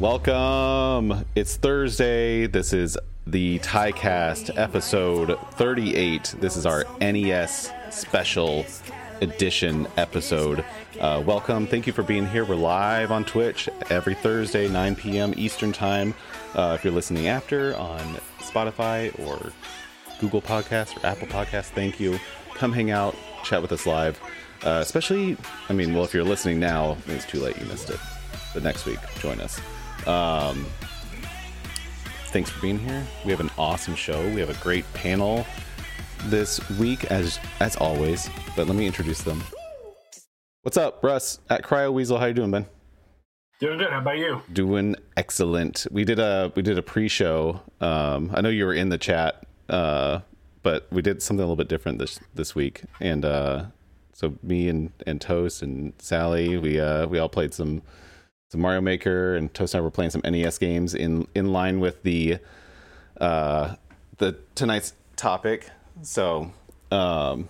Welcome. It's Thursday. This is the TieCast episode 38. This is our NES special edition episode. Uh, welcome. Thank you for being here. We're live on Twitch every Thursday, 9 p.m. Eastern Time. Uh, if you're listening after on Spotify or Google Podcasts or Apple Podcasts, thank you. Come hang out, chat with us live. Uh, especially, I mean, well, if you're listening now, it's too late. You missed it. But next week, join us. Um, thanks for being here. We have an awesome show. We have a great panel this week, as as always. But let me introduce them. What's up, Russ at Cryo Weasel? How you doing, Ben? Doing good. How about you? Doing excellent. We did a we did a pre-show. Um, I know you were in the chat, uh, but we did something a little bit different this this week. And uh, so me and and Toast and Sally, we uh, we all played some some Mario Maker, and Toast and I were playing some NES games in in line with the uh, the tonight's topic. So um,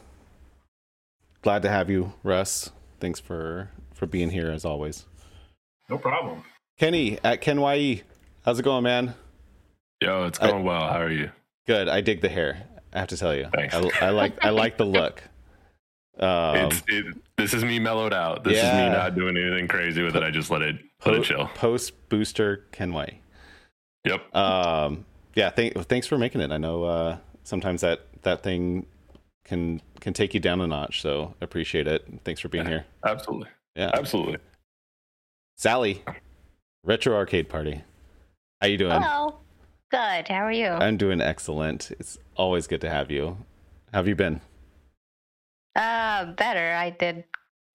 glad to have you, Russ. Thanks for for being here as always. No problem. Kenny at Ken YE. How's it going, man? Yo, it's going I, well. How are you? Good. I dig the hair. I have to tell you. Thanks. I, I like I like the look. Um, it, this is me mellowed out. This yeah. is me not doing anything crazy with it. I just let it let it chill. Post booster Kenway. Yep. Um. Yeah. Th- thanks for making it. I know uh, sometimes that that thing can can take you down a notch. So appreciate it. Thanks for being yeah, here. Absolutely. Yeah. Absolutely. Sally, Retro Arcade Party. How you doing? Hello. Good. How are you? I'm doing excellent. It's always good to have you. How have you been? Uh, better. I did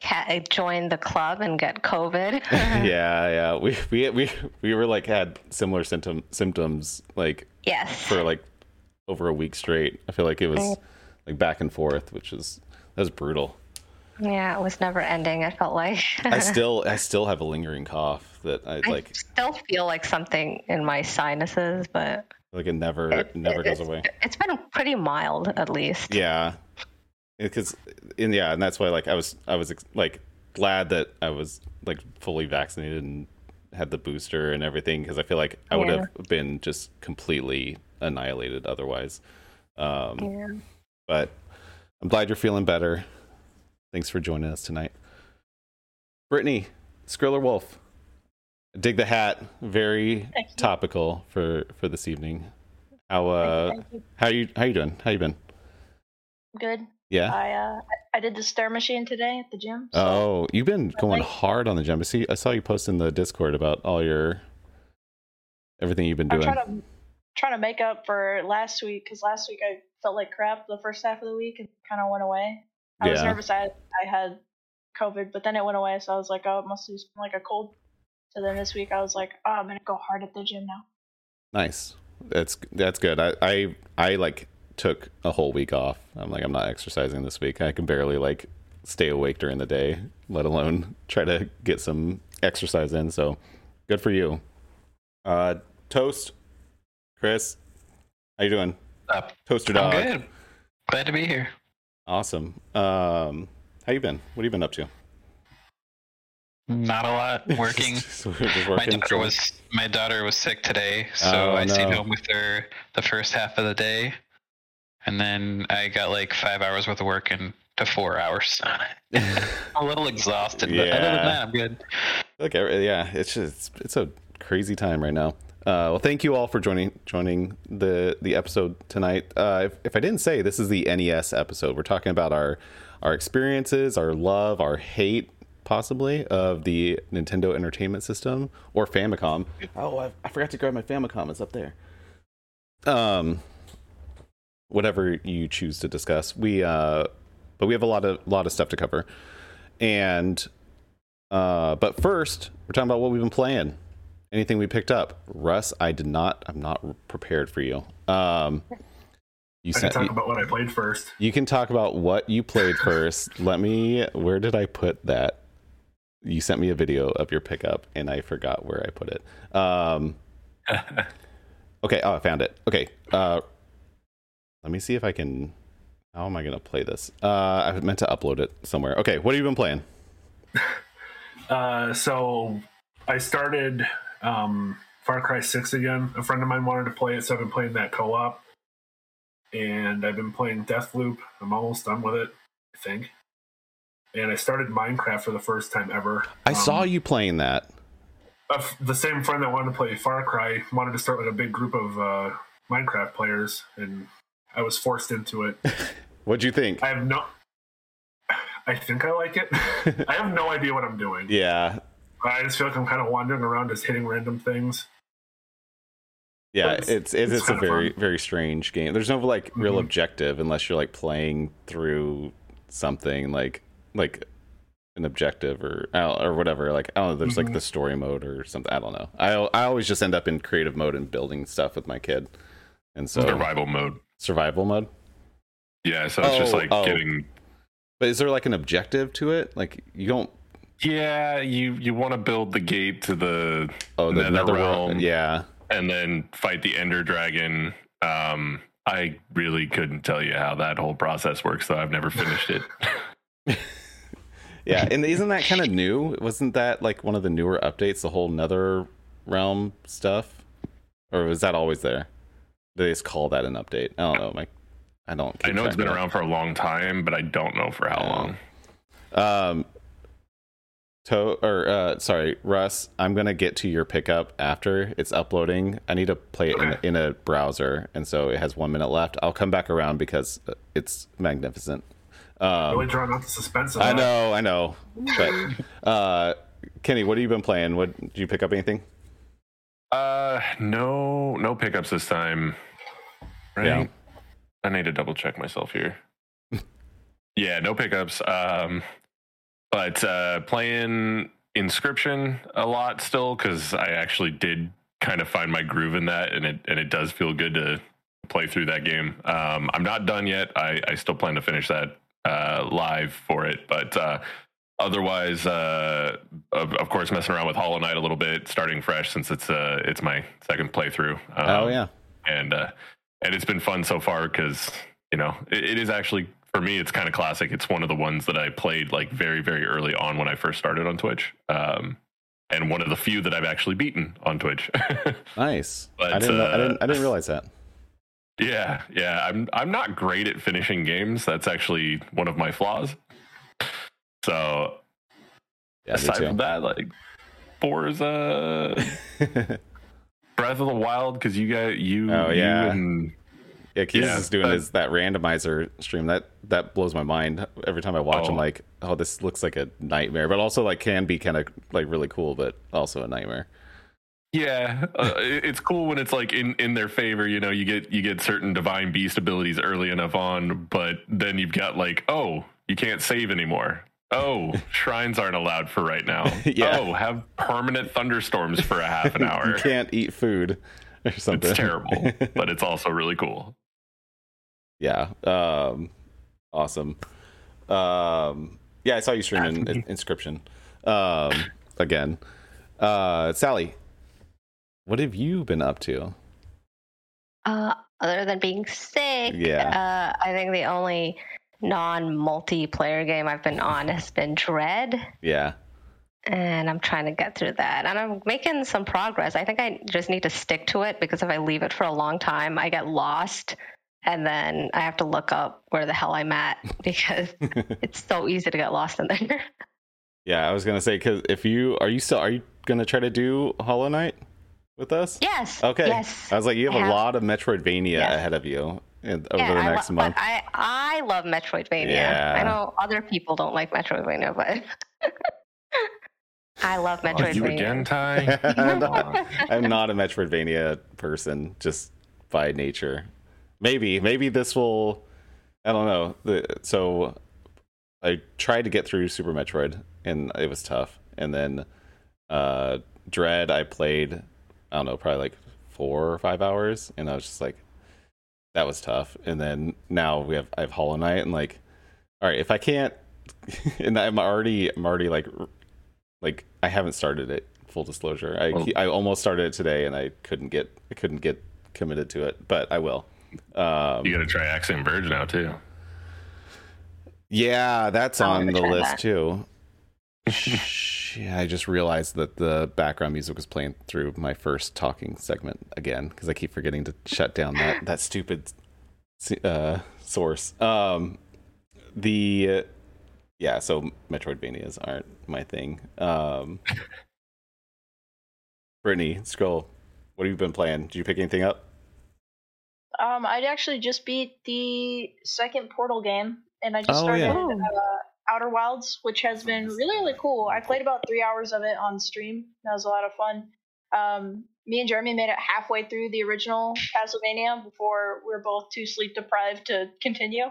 ca- join the club and get COVID. yeah, yeah. We we we we were like had similar symptom symptoms like yes for like over a week straight. I feel like it was like back and forth, which is that was brutal. Yeah, it was never ending. I felt like I still I still have a lingering cough that I, I like. Still feel like something in my sinuses, but like it never it, never it, goes away. It's been pretty mild, at least. Yeah, because and yeah and that's why like i was i was like glad that i was like fully vaccinated and had the booster and everything because i feel like i yeah. would have been just completely annihilated otherwise. Um yeah. but i'm glad you're feeling better. Thanks for joining us tonight. Brittany skriller wolf dig the hat. Very topical for for this evening. How uh how you how you doing? How you been? Good yeah. I uh I did the stair machine today at the gym. So oh, you've been going hard on the gym. I see. I saw you post in the Discord about all your everything you've been doing. I'm trying to trying to make up for last week because last week I felt like crap the first half of the week and kind of went away. I yeah. was nervous I I had COVID, but then it went away. So I was like, oh, it must have been like a cold. So then this week I was like, oh, I'm gonna go hard at the gym now. Nice. That's that's good. I I I like took a whole week off. I'm like, I'm not exercising this week. I can barely like stay awake during the day, let alone try to get some exercise in. So good for you. Uh, Toast, Chris, how you doing? Up. Toaster dog. I'm good. Glad to be here. Awesome. Um, how you been? What have you been up to? Not a lot. Working. working my daughter was my daughter was sick today, so oh, I no. stayed home with her the first half of the day and then I got like five hours worth of work in to four hours. On it. A little exhausted, but yeah. other than that, I'm good. Okay, yeah, it's just it's a crazy time right now. Uh, well, thank you all for joining joining the the episode tonight. Uh, if, if I didn't say, this is the NES episode. We're talking about our our experiences, our love, our hate, possibly of the Nintendo Entertainment System or Famicom. Oh, I, I forgot to grab my Famicom. It's up there. Um, whatever you choose to discuss. We uh but we have a lot of lot of stuff to cover. And uh but first, we're talking about what we've been playing. Anything we picked up. Russ, I did not I'm not prepared for you. Um you I can talk about what I played first. You can talk about what you played first. Let me where did I put that? You sent me a video of your pickup and I forgot where I put it. Um Okay, oh I found it. Okay. Uh let me see if I can. How am I going to play this? Uh, I meant to upload it somewhere. Okay, what have you been playing? Uh, so I started Um, Far Cry 6 again. A friend of mine wanted to play it, so I've been playing that co op. And I've been playing Deathloop. I'm almost done with it, I think. And I started Minecraft for the first time ever. I um, saw you playing that. Uh, the same friend that wanted to play Far Cry wanted to start with a big group of uh, Minecraft players, and I was forced into it. What'd you think? I have no. I think I like it. I have no idea what I'm doing. Yeah. I just feel like I'm kind of wandering around, just hitting random things. Yeah, it's it's, it's, it's a very fun. very strange game. There's no like real mm-hmm. objective unless you're like playing through something like like an objective or or whatever. Like I don't know. There's mm-hmm. like the story mode or something. I don't know. I I always just end up in creative mode and building stuff with my kid, and so survival mode. Survival mode. Yeah, so it's oh, just like oh. getting. But is there like an objective to it? Like you don't. Yeah, you you want to build the gate to the oh the nether, realm. Yeah, and then fight the Ender Dragon. Um, I really couldn't tell you how that whole process works, though. I've never finished it. yeah, and isn't that kind of new? Wasn't that like one of the newer updates? The whole Nether realm stuff, or was that always there? They just call that an update. I don't know. My, I don't. I know it's been around for a long time, but I don't know for how long. Um, to or uh, sorry, Russ, I'm gonna get to your pickup after it's uploading. I need to play it in, in, a browser, and so it has one minute left. I'll come back around because it's magnificent. Um, really drawing out the suspense. I know, I know. But uh, Kenny, what have you been playing? What did you pick up anything? Uh, no, no pickups this time. Right? Yeah. I need to double check myself here. yeah, no pickups. Um, but uh, playing Inscryption a lot still because I actually did kind of find my groove in that, and it and it does feel good to play through that game. Um, I'm not done yet. I, I still plan to finish that uh, live for it, but uh, otherwise, uh, of, of, course, messing around with Hollow Knight a little bit, starting fresh since it's uh, it's my second playthrough. Um, oh yeah, and uh, and it's been fun so far because you know it, it is actually for me, it's kind of classic. It's one of the ones that I played like very, very early on when I first started on Twitch. Um, and one of the few that I've actually beaten on Twitch. nice. But, I didn't, uh, I didn't, I didn't realize that. Yeah, yeah. I'm, I'm not great at finishing games. That's actually one of my flaws. So, yeah, aside from that, like Forza, Breath of the Wild, because you got you, oh yeah, you and yeah, Keys yeah, is doing his that randomizer stream. That that blows my mind every time I watch. Oh. I'm like, oh, this looks like a nightmare, but also like can be kind of like really cool, but also a nightmare. Yeah, uh, it's cool when it's like in in their favor. You know, you get you get certain divine beast abilities early enough on, but then you've got like, oh, you can't save anymore. Oh, shrines aren't allowed for right now. yeah. Oh, have permanent thunderstorms for a half an hour. you can't eat food or something. It's terrible, but it's also really cool yeah um awesome um yeah i saw you stream in, in, inscryption um again uh sally what have you been up to uh other than being sick yeah uh i think the only non-multiplayer game i've been on has been dread yeah and I'm trying to get through that. And I'm making some progress. I think I just need to stick to it because if I leave it for a long time, I get lost and then I have to look up where the hell I'm at because it's so easy to get lost in there. Yeah, I was gonna say because if you are you still are you gonna try to do Hollow Knight with us? Yes. Okay. Yes. I was like, you have, have a lot of Metroidvania yes. ahead of you in, over yeah, the next I lo- month. I I love Metroidvania. Yeah. I know other people don't like Metroidvania, but. I love Metroidvania. Oh, you again, Ty? I'm not a Metroidvania person, just by nature maybe maybe this will i don't know the, so i tried to get through super metroid and it was tough and then uh dread i played i don't know probably like four or five hours and i was just like that was tough and then now we have i have hollow knight and like all right if i can't and i'm already i'm already like like i haven't started it full disclosure i well, i almost started it today and i couldn't get i couldn't get committed to it but i will um, you got to try Axiom Verge now too. Yeah, that's on the list that. too. I just realized that the background music was playing through my first talking segment again because I keep forgetting to shut down that that stupid uh, source. Um, the uh, yeah, so Metroidvanias aren't my thing. Um, Brittany, scroll. What have you been playing? Did you pick anything up? Um, I actually just beat the second Portal game, and I just oh, started yeah. uh, Outer Wilds, which has been really really cool. I played about three hours of it on stream. That was a lot of fun. Um, me and Jeremy made it halfway through the original Castlevania before we are both too sleep deprived to continue.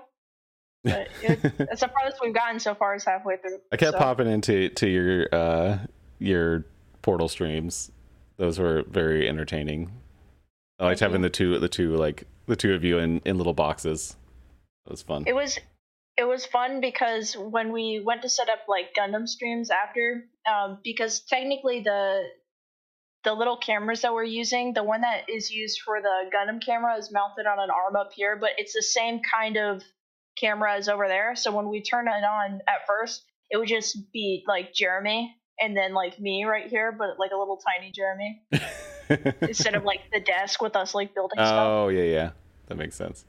But it, it's the farthest we've gotten so far is halfway through. I kept so. popping into to your uh, your Portal streams. Those were very entertaining. I liked having the two the two like the two of you in in little boxes. It was fun. It was it was fun because when we went to set up like Gundam streams after, um, because technically the the little cameras that we're using, the one that is used for the Gundam camera is mounted on an arm up here, but it's the same kind of camera as over there. So when we turn it on at first, it would just be like Jeremy and then like me right here, but like a little tiny Jeremy instead of like the desk with us like building oh, stuff. Oh yeah, yeah, that makes sense.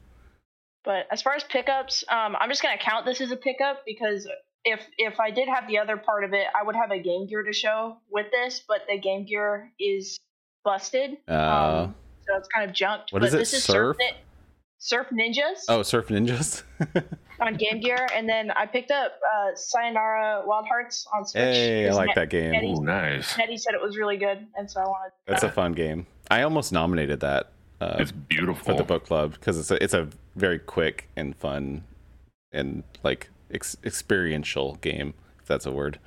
But as far as pickups, um, I'm just gonna count this as a pickup because if if I did have the other part of it, I would have a Game Gear to show with this, but the Game Gear is busted, uh, um, so it's kind of junked. What but is it? This is Surf? Surf Ninjas. Oh, Surf Ninjas. on Game Gear, and then I picked up uh, Sayonara Wild Hearts on Switch. Hey, I like that game. Nettie, Ooh, nice. Nettie said it was really good, and so I wanted. That's a fun game. I almost nominated that. Uh, it's beautiful for the book club because it's a, it's a very quick and fun and like ex- experiential game. If that's a word.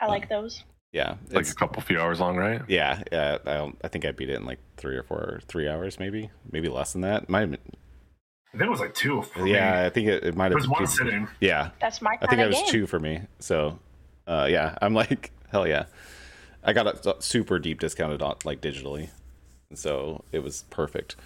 I like um, those. Yeah, like a couple few hours long, right? Yeah, yeah. I, I think I beat it in like three or four, three hours, maybe, maybe less than that. Might I think it was like two. yeah, me. I think it, it might have. It was one sitting. Yeah, that's my. I think it was game. two for me. So, uh, yeah, I'm like hell yeah. I got a super deep discounted on like digitally, and so it was perfect.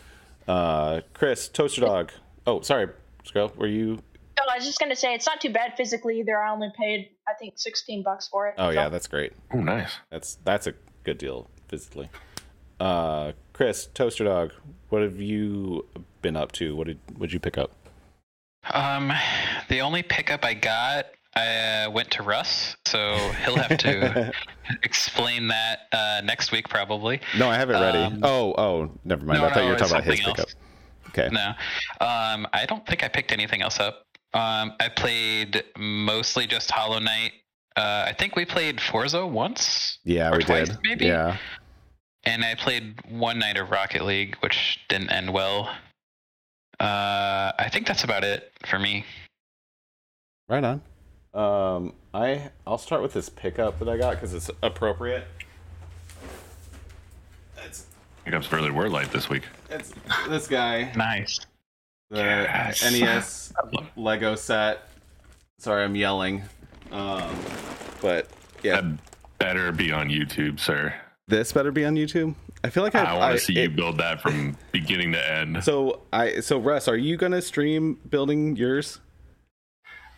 Uh, Chris, toaster dog. Oh, sorry, Scroll. Were you? Oh, I was just gonna say it's not too bad physically either. I only paid I think sixteen bucks for it. Oh so. yeah, that's great. Oh, nice. That's that's a good deal physically. Uh, Chris, toaster dog. What have you been up to? What did what did you pick up? Um, the only pickup I got, I uh, went to Russ, so he'll have to explain that uh, next week probably. No, I have it ready. Um, oh, oh, never mind. No, I thought no, you were talking about his else. pickup. Okay. No, um, I don't think I picked anything else up. Um, I played mostly just Hollow Knight. Uh, I think we played Forza once. Yeah, we twice, did. Maybe. Yeah. And I played one night of Rocket League, which didn't end well. Uh, I think that's about it for me. Right on. Um, I I'll start with this pickup that I got because it's appropriate. It's pickups for early word light this week. It's this guy. Nice. The yes. NES Lego set. Sorry, I'm yelling. Um, but yeah, that better be on YouTube, sir. This better be on YouTube. I feel like I, I want to see it, you build that from beginning to end. So I so Russ, are you gonna stream building yours?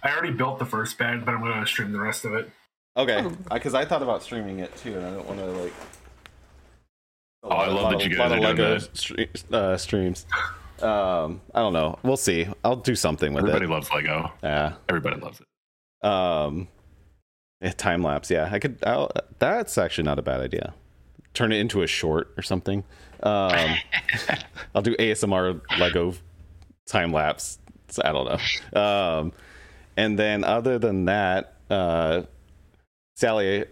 I already built the first bed, but I'm gonna stream the rest of it. Okay, because oh. I, I, thought about streaming it too, and I don't want to like. Oh, I love that you guys are doing Lego that. uh, streams. Um, I don't know. We'll see. I'll do something with Everybody it. Everybody loves Lego. Yeah, everybody loves it. Um, yeah, time lapse. Yeah, I could. I'll, that's actually not a bad idea turn it into a short or something. Um, I'll do ASMR Lego time lapse. I don't know. Um, and then other than that, uh, Sally,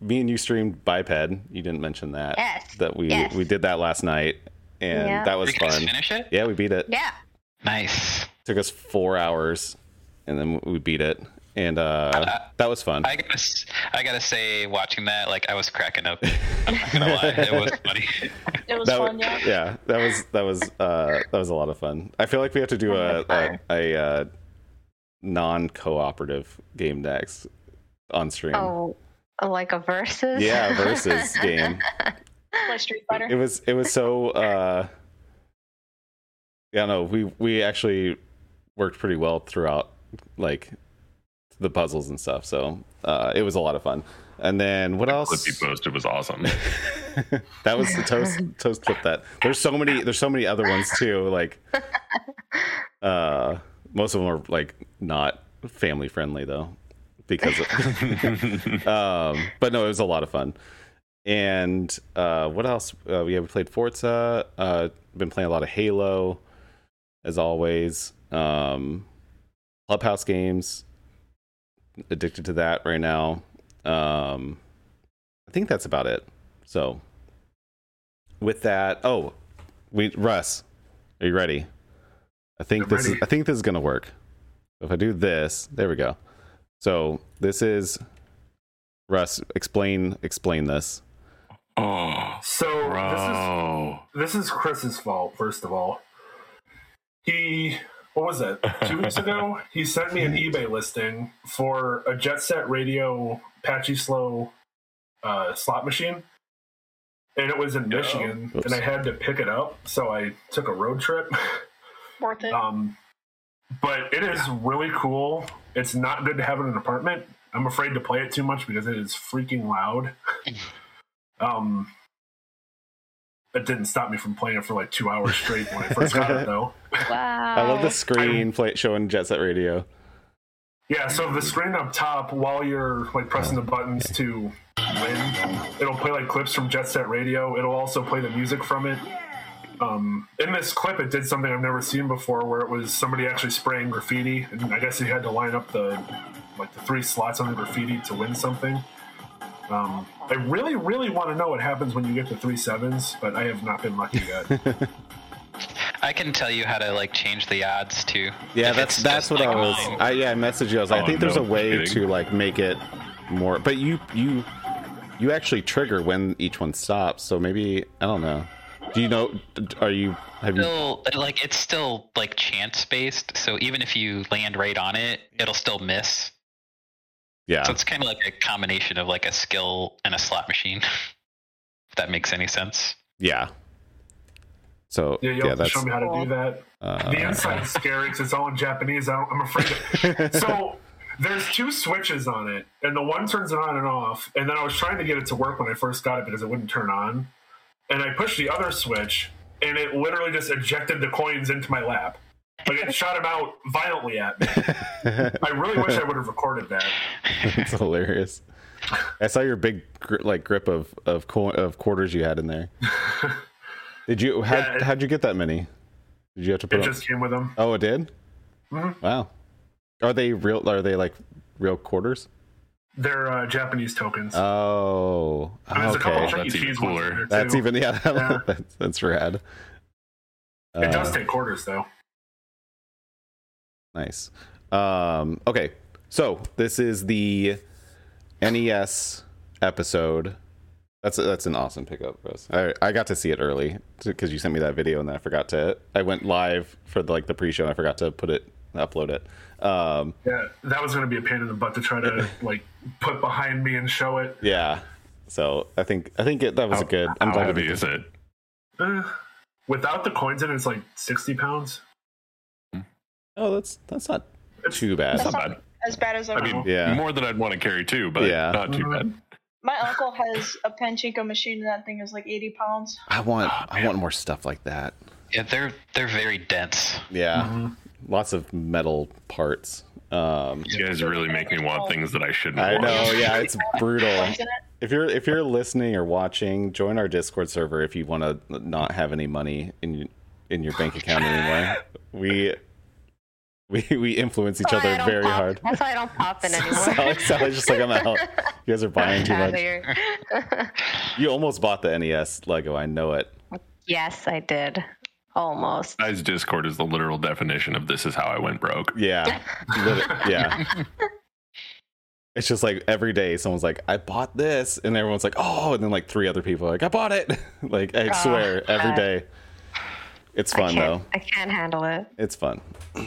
me and you streamed Biped. You didn't mention that. Yes. That we yes. we did that last night, and yeah. that was we fun. Finish it? Yeah, we beat it. Yeah. Nice. Took us four hours, and then we beat it and uh, uh, that was fun. I gotta, I gotta say, watching that, like I was cracking up. I'm not gonna lie, it was funny. It was that, fun, yeah. Yeah, that was that was uh, that was a lot of fun. I feel like we have to do a a, a, a uh, non-cooperative game decks on stream. Oh, like a versus? Yeah, versus game. Play Street Fighter. It was it was so. uh Yeah, no, we we actually worked pretty well throughout like the puzzles and stuff. So uh, it was a lot of fun. And then what else? Clip you posted was awesome. that was the toast toast clip. That there's so many there's so many other ones too. Like, uh, most of them are like not family friendly though, because of, um, but no, it was a lot of fun. And uh, what else? Uh, we have played Forza. Uh, been playing a lot of Halo, as always. Um, Clubhouse games. Addicted to that right now. Um, I think that's about it. So, with that, oh, we Russ, are you ready? I think I'm this ready. is I think this is gonna work. If I do this, there we go. So this is Russ. Explain explain this. Oh, So this is this is Chris's fault, first of all. He what was it? Two weeks ago, he sent me an eBay listing for a Jet Set Radio Pachislo uh, slot machine. And it was in Michigan, Oops. and I had to pick it up, so I took a road trip. Worth it. Um, but it is really cool. It's not good to have in an apartment. I'm afraid to play it too much because it is freaking loud. um, it didn't stop me from playing it for like two hours straight when I first got it, though. Wow. I love the screen play showing Jet Set Radio. Yeah, so the screen up top, while you're like pressing the buttons to win, it'll play like clips from Jet Set Radio. It'll also play the music from it. Um, in this clip, it did something I've never seen before, where it was somebody actually spraying graffiti, and I guess you had to line up the like the three slots on the graffiti to win something. Um, I really, really want to know what happens when you get the three sevens, but I have not been lucky yet. I can tell you how to like change the odds too. Yeah, If that's that's what like, I was. I yeah, I messaged you. I was like, I Oh, think there's a way kidding. to like make it more. But you you you actually trigger when each one stops. So maybe I don't know. Do you know? Are you have you? still like it's still like chance based. So even if you land right on it, it'll still miss. Yeah, So it's kind of like a combination of like a skill and a slot machine. if that makes any sense. yeah. So Yeah, you'll yeah, have to that's show me how to do that. uh, The inside is scary because it's all in Japanese. I I'm afraid. Of, so there's two switches on it, and the one turns it on and off. And then I was trying to get it to work when I first got it because it wouldn't turn on. And I pushed the other switch, and it literally just ejected the coins into my lap. Like it shot them out violently at me. I really wish I would have recorded that. it's hilarious. I saw your big like grip of of co- of quarters you had in there. Did you how Yeah, it- how'd you get that many? Did you have to put? It on- just came with them. Oh, it did. Mhm. Wow. Are they real? Are they like real quarters? They're uh, Japanese tokens. Oh, and there's a couple okay. Chuck. That's even Cheese cooler. That's even yeah. Yeah. that's, that's rad. It does Uh, take quarters though. Nice. Um, okay, so this is the NES episode. That's that's an awesome pickup, Russ. I I got to see it early because you sent me that video, and then I forgot to. I went live for the, like the pre-show, and I forgot to put it upload it. Um, Yeah, that was going to be a pain in the butt to try to like put behind me and show it. yeah. So I think I think it, that was a good. I'm How glad heavy it is it? Uh, without the coins in it's like sixty pounds. Oh, that's that's not It's- too bad. That's not not bad. as bad as I, I mean. Yeah. more than I'd want to carry too, but Yeah. not too bad. My uncle has a Panchinko machine, and that thing is like 80 pounds. I want Oh, I want more stuff like that. Yeah, they're they're very dense. Yeah, Mhm. Lots of metal parts. Um, You guys really make me want things that I shouldn't I want. know, yeah, it's brutal. Coins in it. If you're if you're listening or watching, join our Discord server if you want to not have any money in in your bank account anymore. We we we influence each That's other very pop- hard. That's why I don't pop in anymore. Sally, Sally's just like I'm out. You guys are buying too much. You almost bought the NES Lego. I know it. yes, I did. Almost. Guys, Discord is the literal definition of this is how I went broke. Yeah, yeah. It's just like every day someone's like, "I bought this," and everyone's like, "Oh," and then like three other people are like, "I bought it." like I Oh, swear, every God. day. It's fun can't, though. I can't handle it. It's fun.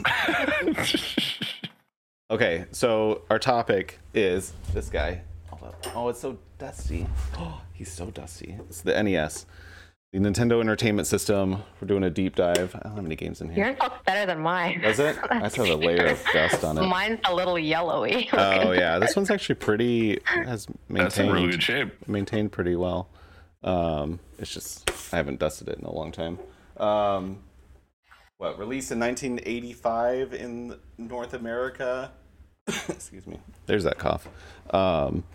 Okay, so our topic is this guy. Oh, it's so dusty. Oh, he's so dusty. It's the NES, the Nintendo Entertainment System. We're doing a deep dive. I don't have any games in here. Yours looks better than mine. Does it? I saw the layer of dust on it. Mine's a little yellowy. oh yeah, this one's actually pretty. Has maintained That's in really good shape. Maintained pretty well. Um, it's just I haven't dusted it in a long time. Um, what released in 1985 in North America? Excuse me. There's that cough. Um,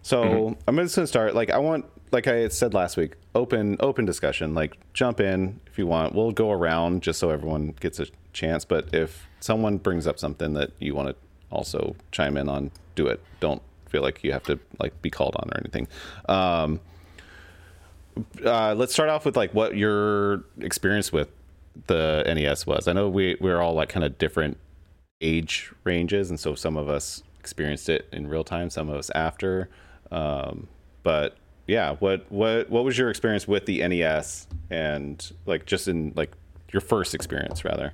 so mm-hmm. I'm just gonna start. Like I want like I said last week, open open discussion. Like jump in if you want. We'll go around just so everyone gets a chance. But if someone brings up something that you want to also chime in on, do it. Don't feel like you have to like be called on or anything. Um, uh, let's start off with like what your experience with the NES was. I know we we're all like kind of different age ranges, and so some of us experienced it in real time, some of us after. Um, but yeah, what what what was your experience with the NES and like just in like your first experience rather,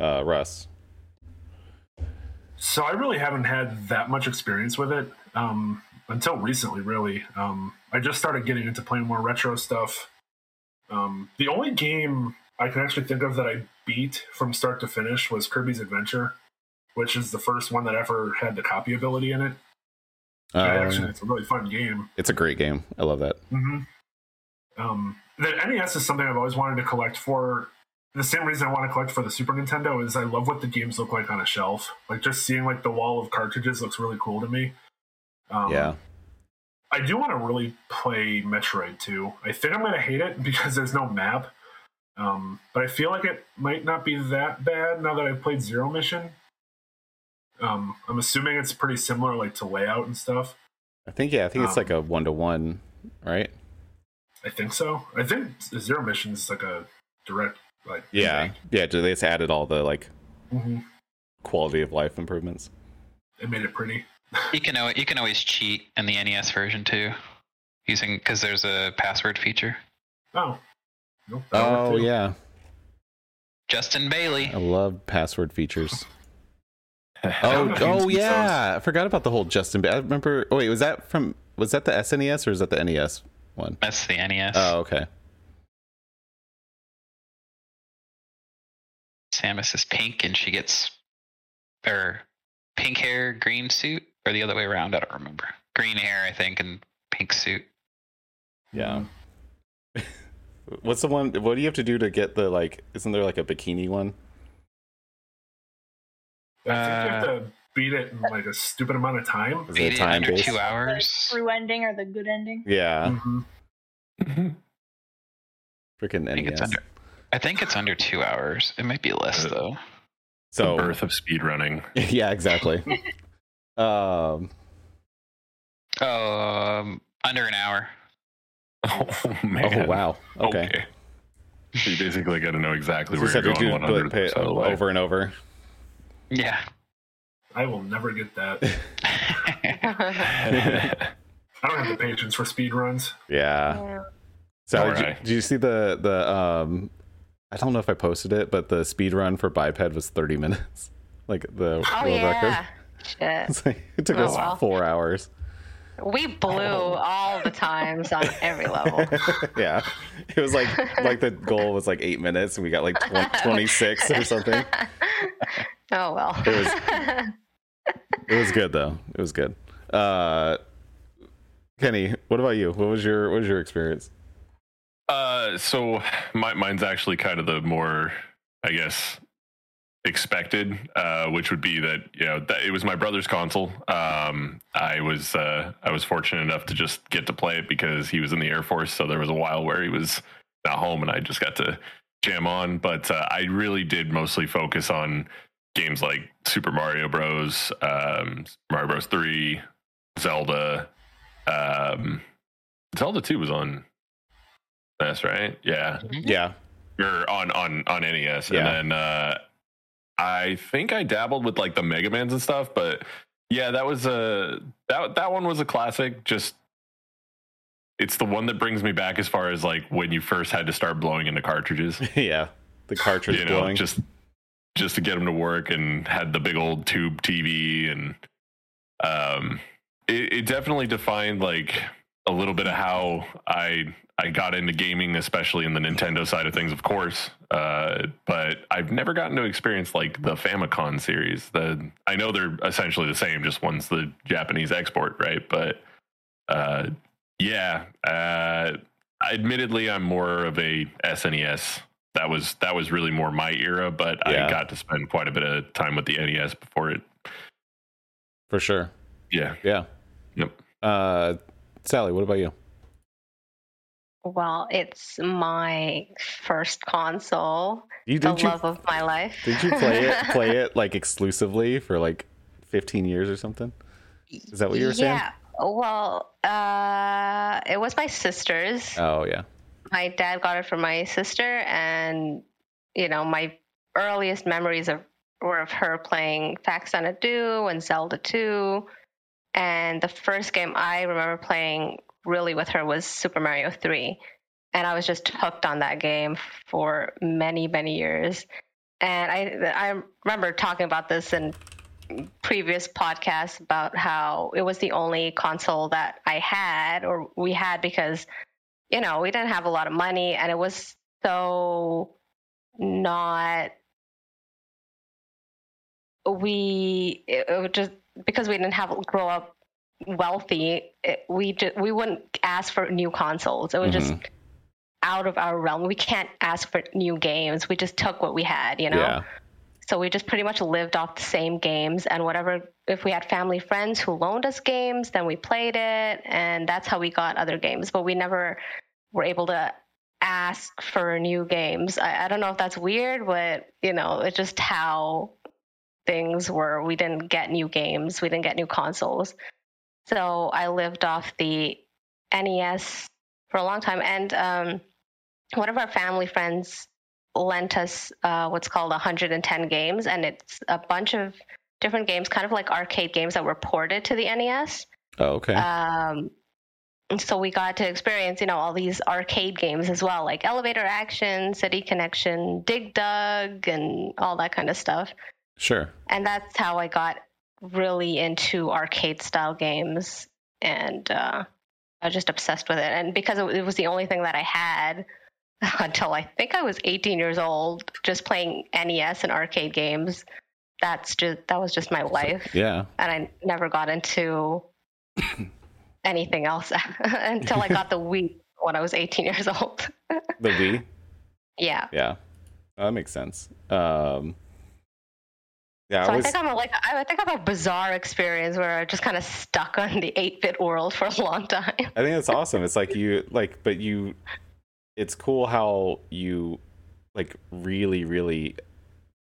uh, Russ? So I really haven't had that much experience with it um, until recently. Really, um, I just started getting into playing more retro stuff. Um, the only game I can actually think of that I beat from start to finish was Kirby's Adventure, which is the first one that ever had the copy ability in it. Uh, actually, it's a really fun game. It's a great game. I love that. Mm-hmm. Um, the NES is something I've always wanted to collect for. The same reason I want to collect for the Super Nintendo is I love what the games look like on a shelf. Like just seeing like the wall of cartridges looks really cool to me. Um, yeah. I do want to really play Metroid too. I think I'm going to hate it because there's no map. Um, but I feel like it might not be that bad now that I've played Zero Mission. Um, I'm assuming it's pretty similar, like to layout and stuff. I think yeah, I think it's like a um, one to one, right? I think so. I think Zero Mission is like a direct like yeah remake. yeah. They just added all the like mm-hmm. quality of life improvements. It made it pretty. you can you can always cheat in the NES version too, using because there's a password feature. Oh. Nope, oh yeah. Justin Bailey. I love password features. oh, oh yeah, I forgot about the whole Justin. I remember. Oh wait, was that from? Was that the SNES or is that the NES one? That's the NES. Oh okay. Samus is pink and she gets, or pink hair, green suit, or the other way around. I don't remember. Green hair, I think, and pink suit. Yeah. What's the one? What do you have to do to get the like? Isn't there like a bikini one? I think you have to beat it in like a stupid amount of time. Is beat it, time under two hours. The true ending or the good ending? Yeah. Mm-hmm. Freaking I think NES. It's under, I think it's under two hours. It might be less uh, though. So the birth of speed running. yeah, exactly. um. Um, under an hour. Oh man! Oh wow! Okay. okay. So you basically got to know exactly where you're going. One hundred over and over. Yeah. I will never get that. I don't have the patience for speed runs. Yeah. So did, right. you, did you see the the um I don't know if I posted it, but the speed run for biped was 30 minutes. Like the oh, world yeah. record. Shit. Like, it took oh, us well. four hours. We blew oh. all the times on every level. yeah, it was like like the goal was like eight minutes, and we got like 20, 26 or something. Oh well. it was it was good though. It was good. Uh, Kenny, what about you? What was your what was your experience? Uh, so my mine's actually kind of the more, I guess, expected, uh, which would be that you know that it was my brother's console. Um, I was uh, I was fortunate enough to just get to play it because he was in the Air Force, so there was a while where he was not home, and I just got to jam on. But uh, I really did mostly focus on games like Super Mario Bros, um, Mario Bros Three, Zelda. Um, Zelda Two was on NES, right? Yeah, mm-hmm. yeah, or on on on NES, yeah. and then uh, I think I dabbled with like the Mega Man's and stuff, but yeah, that was a that that one was a classic. Just it's the one that brings me back as far as like when you first had to start blowing into cartridges. yeah, the cartridge you know, blowing. Just just to get them to work and had the big old tube TV and um, it, it definitely defined like a little bit of how I I got into gaming, especially in the Nintendo side of things, of course. Uh, but I've never gotten to experience like the Famicom series. The I know they're essentially the same, just one's the Japanese export, right? But uh, yeah, uh, admittedly, I'm more of a SNES. That was that was really more my era, but yeah. I got to spend quite a bit of time with the NES before it. For sure. Yeah. Yeah. Yep. Uh, Sally, what about you? Well, it's my first console. You, the you, love of my life. Did you play it play it like exclusively for like 15 years or something? Is that what you were saying? Yeah. Well, uh, it was my sister's. Oh yeah. My dad got it for my sister, and you know my earliest memories of were of her playing Facts on and Zelda 2. And the first game I remember playing really with her was Super Mario 3. And I was just hooked on that game for many, many years. And I, I remember talking about this in previous podcasts about how it was the only console that I had or we had because, you know, we didn't have a lot of money and it was so not we it, it just because we didn't have grow up wealthy, it, we just, we wouldn't ask for new consoles. It was mm-hmm. just out of our realm. We can't ask for new games. We just took what we had, you know. Yeah. So we just pretty much lived off the same games and whatever. If we had family friends who loaned us games, then we played it, and that's how we got other games. But we never were able to ask for new games. I, I don't know if that's weird, but you know, it's just how things were. We didn't get new games. We didn't get new consoles. So I lived off the NES for a long time. And um, one of our family friends lent us uh, what's called 110 games, and it's a bunch of different games, kind of like arcade games that were ported to the NES. Oh, okay. Um, so we got to experience, you know, all these arcade games as well, like Elevator Action, City Connection, Dig Dug, and all that kind of stuff. Sure. And that's how I got really into arcade style games and uh, I was just obsessed with it. And because it was the only thing that I had until I think I was 18 years old, just playing NES and arcade games. That's just that was just my life. Yeah. And I never got into anything else until I got the Wii when I was 18 years old. the Wii. Yeah. Yeah. Oh, that makes sense. Um, yeah, so I, was... I think I'm a, like I think I'm a bizarre experience where I just kind of stuck on the 8-bit world for a long time. I think that's awesome. It's like you like, but you, it's cool how you like really, really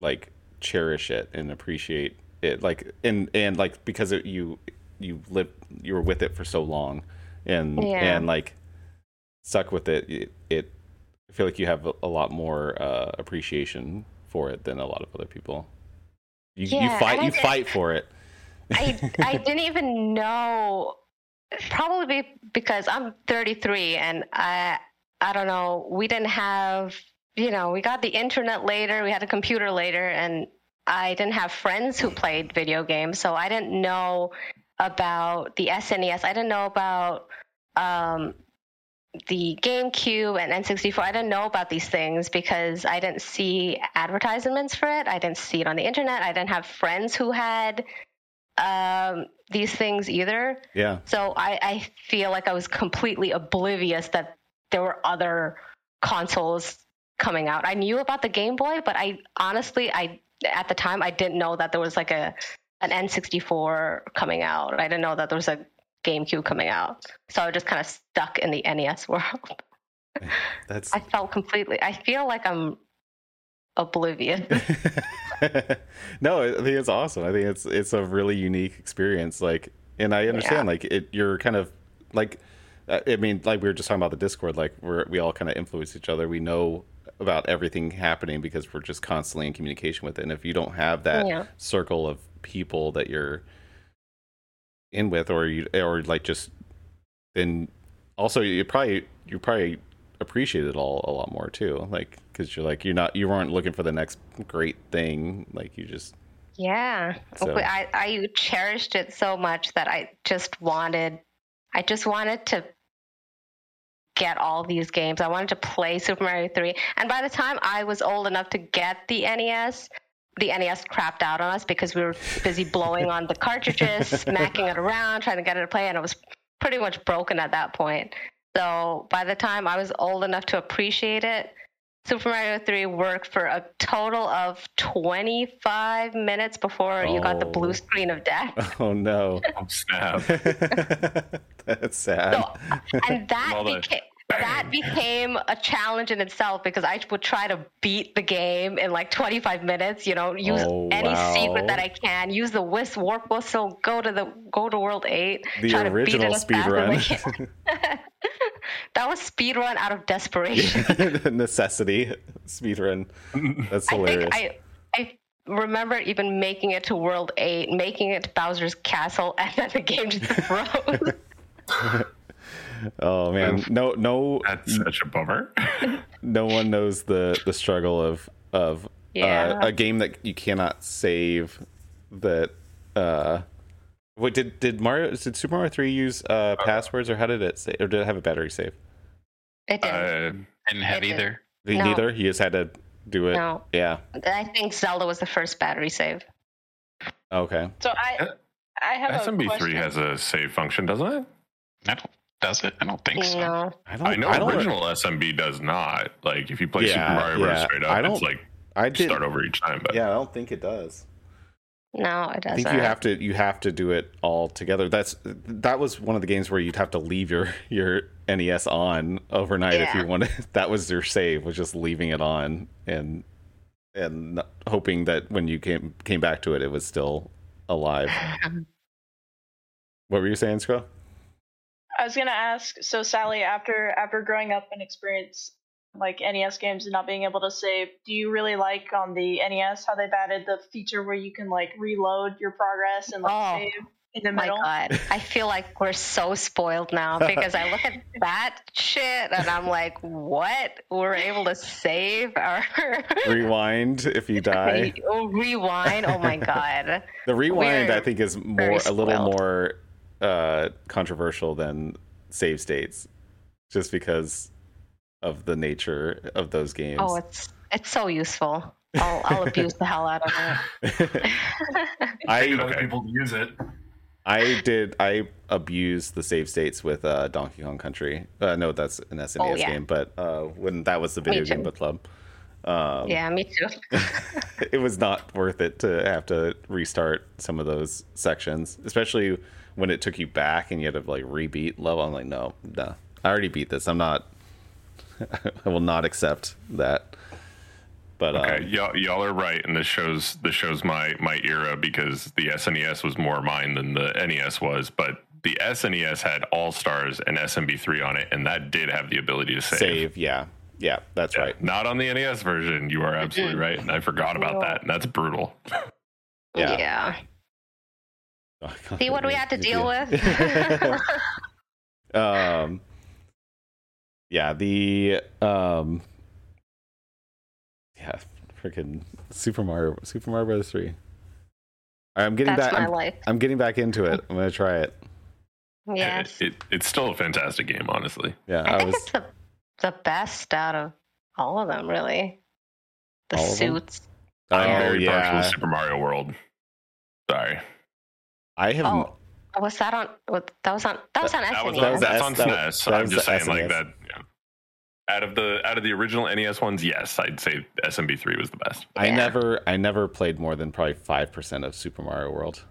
like cherish it and appreciate it. Like and and like because it, you you live you were with it for so long, and yeah. and like stuck with it. It, it I feel like you have a lot more uh, appreciation for it than a lot of other people. You, yeah, you fight. You fight for it. I I didn't even know. Probably because I'm 33 and I I don't know. We didn't have you know we got the internet later. We had a computer later, and I didn't have friends who played video games, so I didn't know about the SNES. I didn't know about um, the GameCube and N64, I didn't know about these things because I didn't see advertisements for it. I didn't see it on the internet. I didn't have friends who had um, these things either. Yeah. So I, I feel like I was completely oblivious that there were other consoles coming out. I knew about the Game Boy, but I honestly, I at the time I didn't know that there was like a an N64 coming out. I didn't know that there was a GameCube coming out. So I was just kind of stuck in the NES world. That's I felt completely I feel like I'm oblivious. no, I think it's awesome. I think it's it's a really unique experience. Like and I understand yeah. like it you're kind of like I mean like we were just talking about the Discord like we're we all kind of influence each other. We know about everything happening because we're just constantly in communication with it. And if you don't have that yeah. circle of people that you're in with, or you or like just then also you probably you probably appreciate it all a lot more too, like because you're like you're not you weren't looking for the next great thing, like you just yeah. So. I I cherished it so much that I just wanted I just wanted to get all these games. I wanted to play Super Mario 3. And by the time I was old enough to get the NES, the NES crapped out on us because we were busy blowing on the cartridges, smacking it around, trying to get it to play, and it was pretty much broken at that point. So by the time I was old enough to appreciate it, Super Mario 3 worked for a total of 25 minutes before oh. you got the oh. blue oh. screen of death. Oh no. oh, snap. That's sad. So, and that became, that became a challenge in itself because I would try to beat the game in like 25 minutes. You know, use oh, any wow. secret that I can, use the whisk warp whistle, go to the go to World Eight, the try original speed run. that was speed run out of desperation, necessity speed run. That's hilarious. I, I, I remember even making it to World Eight, making it to Bowser's Castle, and then the game just froze. Oh man, no, no. That's such a bummer. no one knows the the struggle of of uh, yeah. uh, a game that you cannot save. That uh, what did did Mario did Super Mario Three use uh, uh passwords or how did it say or did it have a battery save? It didn't. Uh, didn't have it either. Did. No. Neither. He just had to do it. No. Yeah. I think Zelda was the first battery save. Okay. So I I have SMB3 has a save function, doesn't it? I don't does it? I don't think so. No. I, don't, I know I don't original SMB does not. Like if you play yeah, Super Mario Bros. straight up, I don't, it's like I did, start over each time. But yeah, I don't think it does. No, it doesn't. I think you have to you have to do it all together. That's that was one of the games where you'd have to leave your your NES on overnight yeah. if you wanted. That was your save, was just leaving it on and and hoping that when you came came back to it, it was still alive. what were you saying, Scroll? I was gonna ask. So Sally, after after growing up and experience like NES games and not being able to save, do you really like on the NES how they've added the feature where you can like reload your progress and like oh. save? in the middle. My God, I feel like we're so spoiled now because I look at that shit and I'm like, what? We're able to save our rewind if you die. oh, rewind! Oh my God. The rewind, we're I think, is more a little more uh, controversial than save states, just because of the nature of those games. Oh, it's it's so useful. I'll, I'll abuse the hell out of it. I other people use it. I did. I abused the save states with uh, Donkey Kong Country. Uh, no, that's an SNES oh, yeah. game, but uh, when that was the video game book club. Um, yeah, me too. it was not worth it to have to restart some of those sections, especially when it took you back and you had to like rebeat level. I'm like, no, no, I already beat this. I'm not. I will not accept that. But okay, um, y'all, y'all are right, and this shows this shows my my era because the SNES was more mine than the NES was, but the SNES had All Stars and SMB3 on it, and that did have the ability to save. Save, yeah, yeah, that's yeah, right. Not on the NES version. You are absolutely right, and I forgot about that. And that's brutal. yeah. Yeah. See what we had to deal with. um, yeah, the um, yeah, freaking Super Mario, Super Mario Brothers three. I'm getting That's back. I'm, I'm, getting back into it. I'm gonna try it. Yes, it, it, it's still a fantastic game, honestly. Yeah, I, I think was, it's the the best out of all of them, really. The suits. I'm oh, very yeah. partial to Super Mario World. Sorry. I have. Oh, oh, was that on? That was on. That was on that, SNES. Was, that was, that's on SNES. That, I'm just saying, SNES. like that. Yeah. Out of the out of the original NES ones, yes, I'd say SMB3 was the best. Yeah. I never I never played more than probably five percent of Super Mario World.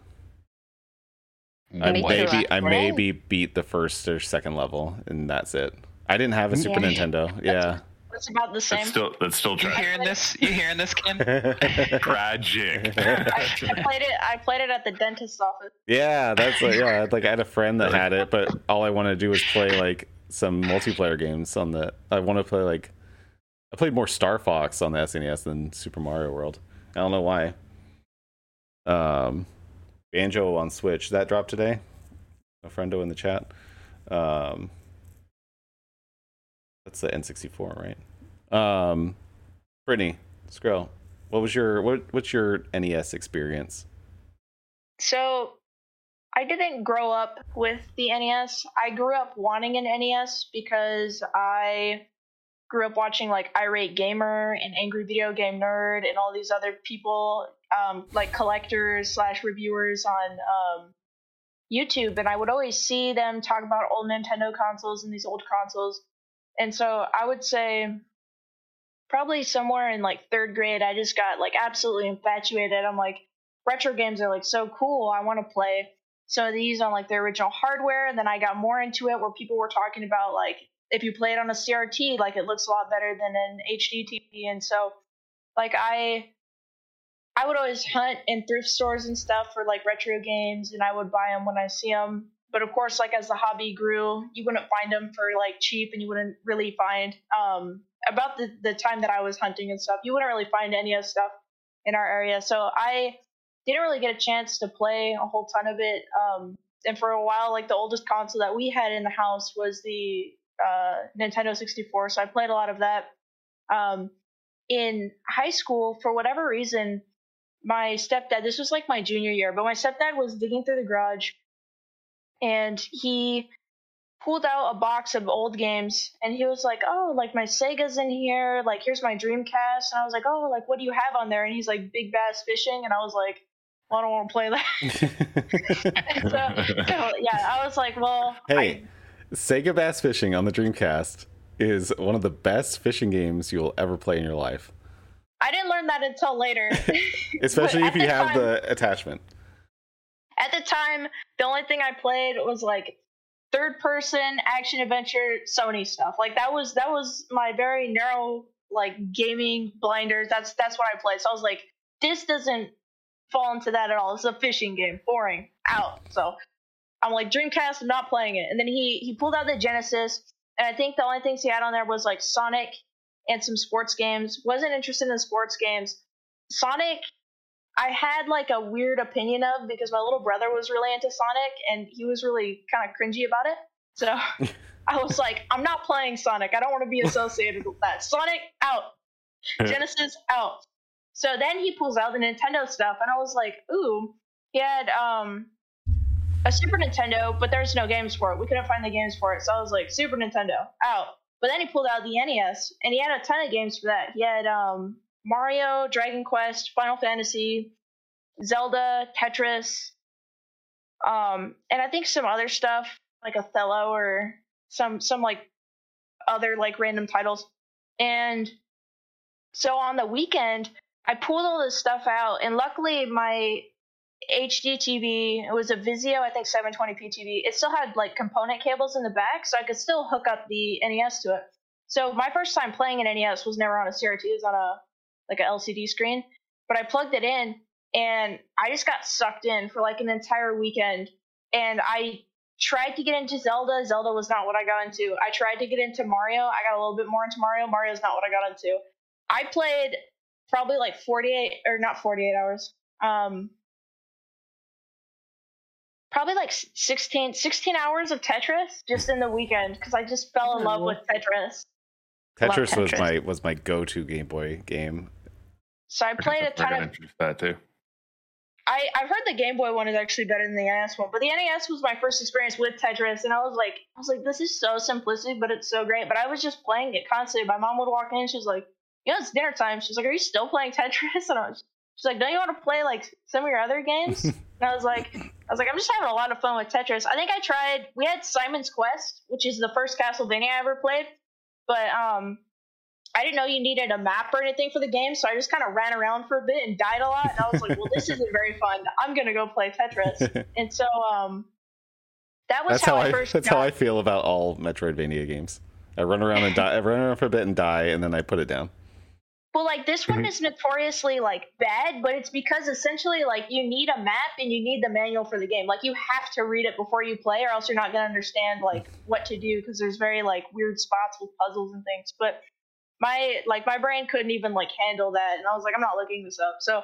I maybe I maybe beat the first or second level, and that's it. I didn't have a Super yeah. Nintendo. Yeah. It's about the same. That's still that's still tragic. You hearing this? You hearing this, Kim? tragic. I, I, played it. I played it at the dentist's office. Yeah, that's like, yeah. Like I had a friend that had it, but all I wanted to do was play like some multiplayer games on the. I want to play like. I played more Star Fox on the SNES than Super Mario World. I don't know why. Um, Banjo on Switch that dropped today. A friendo in the chat. Um, that's the N64, right? Um, Brittany, Skrill, what was your what what's your NES experience? So, I didn't grow up with the NES. I grew up wanting an NES because I grew up watching like Irate Gamer and Angry Video Game Nerd and all these other people, um, like collectors slash reviewers on um, YouTube, and I would always see them talk about old Nintendo consoles and these old consoles. And so I would say probably somewhere in like third grade, I just got like absolutely infatuated. I'm like, retro games are like so cool. I want to play some of these on like the original hardware. And then I got more into it where people were talking about like if you play it on a CRT, like it looks a lot better than an HD TV. And so like I I would always hunt in thrift stores and stuff for like retro games and I would buy them when I see them. But of course, like as the hobby grew, you wouldn't find them for like cheap and you wouldn't really find um about the, the time that I was hunting and stuff, you wouldn't really find any of stuff in our area. So I didn't really get a chance to play a whole ton of it. Um, and for a while, like the oldest console that we had in the house was the uh, Nintendo 64. So I played a lot of that. Um, in high school, for whatever reason, my stepdad, this was like my junior year, but my stepdad was digging through the garage and he pulled out a box of old games and he was like, Oh, like my Sega's in here, like here's my Dreamcast. And I was like, Oh, like what do you have on there? And he's like, Big Bass Fishing. And I was like, well, I don't want to play that. so, so, yeah, I was like, well, hey, I, Sega Bass Fishing on the Dreamcast is one of the best fishing games you'll ever play in your life. I didn't learn that until later. Especially if you have time, the attachment. At the time, the only thing I played was like third person action adventure Sony stuff. Like that was that was my very narrow like gaming blinders. That's that's what I played. So I was like, this doesn't fall into that at all. It's a fishing game. Boring. Out. So I'm like, Dreamcast, I'm not playing it. And then he he pulled out the Genesis, and I think the only things he had on there was like Sonic and some sports games. Wasn't interested in sports games. Sonic, I had like a weird opinion of because my little brother was really into Sonic and he was really kind of cringy about it. So I was like, I'm not playing Sonic. I don't want to be associated with that. Sonic out. Genesis out. So then he pulls out the Nintendo stuff, and I was like, ooh, he had um, a Super Nintendo, but there's no games for it. We couldn't find the games for it. So I was like, Super Nintendo, out. But then he pulled out the NES, and he had a ton of games for that. He had um, Mario, Dragon Quest, Final Fantasy, Zelda, Tetris, um, and I think some other stuff like Othello or some some like other like random titles. And so on the weekend, I pulled all this stuff out, and luckily my HD TV, it was a Vizio, I think 720p TV. It still had like component cables in the back, so I could still hook up the NES to it. So my first time playing an NES was never on a CRT; it was on a like a LCD screen. But I plugged it in, and I just got sucked in for like an entire weekend. And I tried to get into Zelda. Zelda was not what I got into. I tried to get into Mario. I got a little bit more into Mario. Mario's not what I got into. I played probably like 48 or not 48 hours. Um, probably like 16, 16 hours of Tetris just in the weekend because I just fell in love with Tetris. Tetris, Tetris, was my was my go to Game Boy game. So I played a ton of that too. I, I've heard the Game Boy one is actually better than the NES one, but the NES was my first experience with Tetris, and I was like, I was like, this is so simplistic, but it's so great. But I was just playing it constantly. My mom would walk in, she was like, you know, it's dinner time. She's like, are you still playing Tetris? And I was, she's like, don't you want to play like some of your other games? and I was like, I was like, I'm just having a lot of fun with Tetris. I think I tried. We had Simon's Quest, which is the first Castlevania I ever played, but um, I didn't know you needed a map or anything for the game, so I just kind of ran around for a bit and died a lot. And I was like, well, this isn't very fun. I'm gonna go play Tetris. and so um, that was that's how, how I first. That's got... how I feel about all Metroidvania games. I run around and die. I run around for a bit and die, and then I put it down. Well, like this one Mm-hmm. is notoriously like bad, but it's because essentially like you need a map and you need the manual for the game. Like you have to read it before you play, or else you're not gonna understand like what to do because there's very like weird spots with puzzles and things. But my like my brain couldn't even like handle that, and I was like, I'm not looking this up. So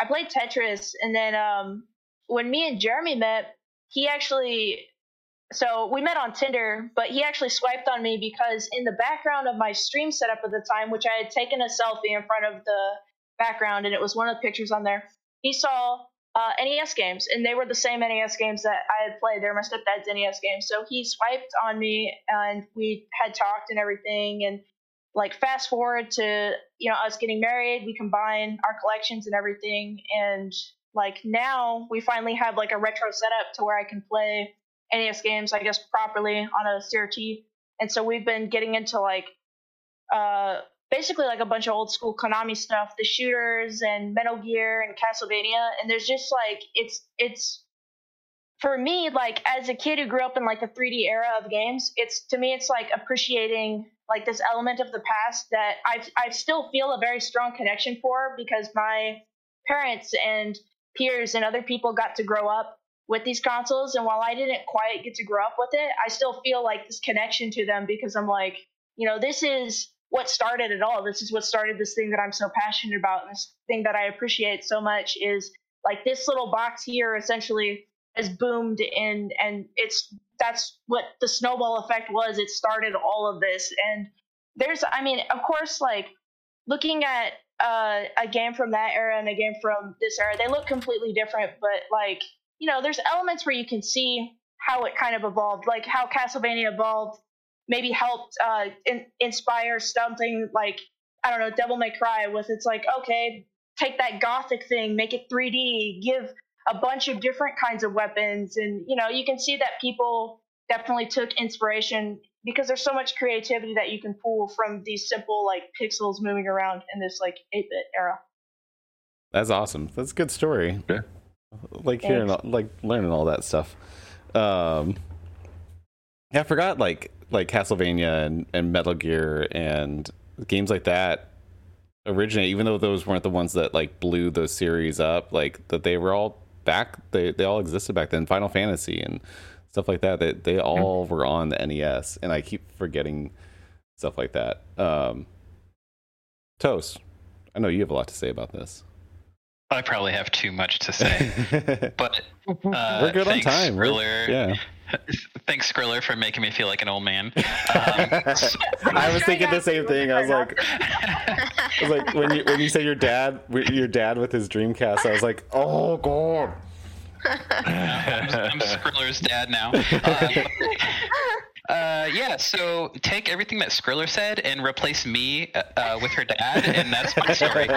I played Tetris, and then um, when me and Jeremy met, he actually so we met on Tinder, but he actually swiped on me because in the background of my stream setup at the time, which I had taken a selfie in front of the background, and it was one of the pictures on there, he saw uh, NES games, and they were the same NES games that I had played. They were my stepdad's NES games. So he swiped on me, and we had talked and everything. And like fast forward to you know us getting married, we combine our collections and everything, and like now we finally have like a retro setup to where I can play NES games, I guess properly on a CRT. And so we've been getting into like uh basically like a bunch of old school Konami stuff, the shooters and Metal Gear and Castlevania. And there's just like it's it's for me like as a kid who grew up in like the 3D era of games, it's to me it's like appreciating like this element of the past that I I still feel a very strong connection for because my parents and peers and other people got to grow up with these consoles and while I didn't quite get to grow up with it, I still feel like this connection to them because I'm like, you know, this is what started it all. This is what started this thing that I'm so passionate about. And this thing that I appreciate so much is like this little box here essentially has boomed and and it's that's what the snowball effect was. It started all of this. And there's I mean, of course, like looking at uh, a game from that era and a game from this era, they look completely different, but like, you know, there's elements where you can see how it kind of evolved, like how Castlevania evolved maybe helped uh, in, inspire something like I don't know, Devil May Cry with it's like okay, take that gothic thing, make it 3D, give a bunch of different kinds of weapons, and you know you can see that people definitely took inspiration because there's so much creativity that you can pull from these simple like pixels moving around in this like 8-bit era. That's awesome. That's a good story. Yeah. Like Thanks. hearing, like learning all that stuff. Um, yeah, I forgot like like Castlevania and, and Metal Gear and games like that originate, even though those weren't the ones that like blew those series up, like that they were all back they, they all existed back then. Final Fantasy and stuff like that. They they all were on the NES and I keep forgetting stuff like that. Um Toast, I know you have a lot to say about this. I probably have too much to say, but uh, we're good on time. Skriller, yeah. Thanks, Skriller, for making me feel like an old man. Um, I was thinking the same thing. I was like, I was like when you when you say your dad, your dad with his Dreamcast, I was like, oh god. I'm, I'm Skriller's dad now. Uh, uh, yeah, so take everything that Skriller said and replace me uh, with her dad, and that's my story.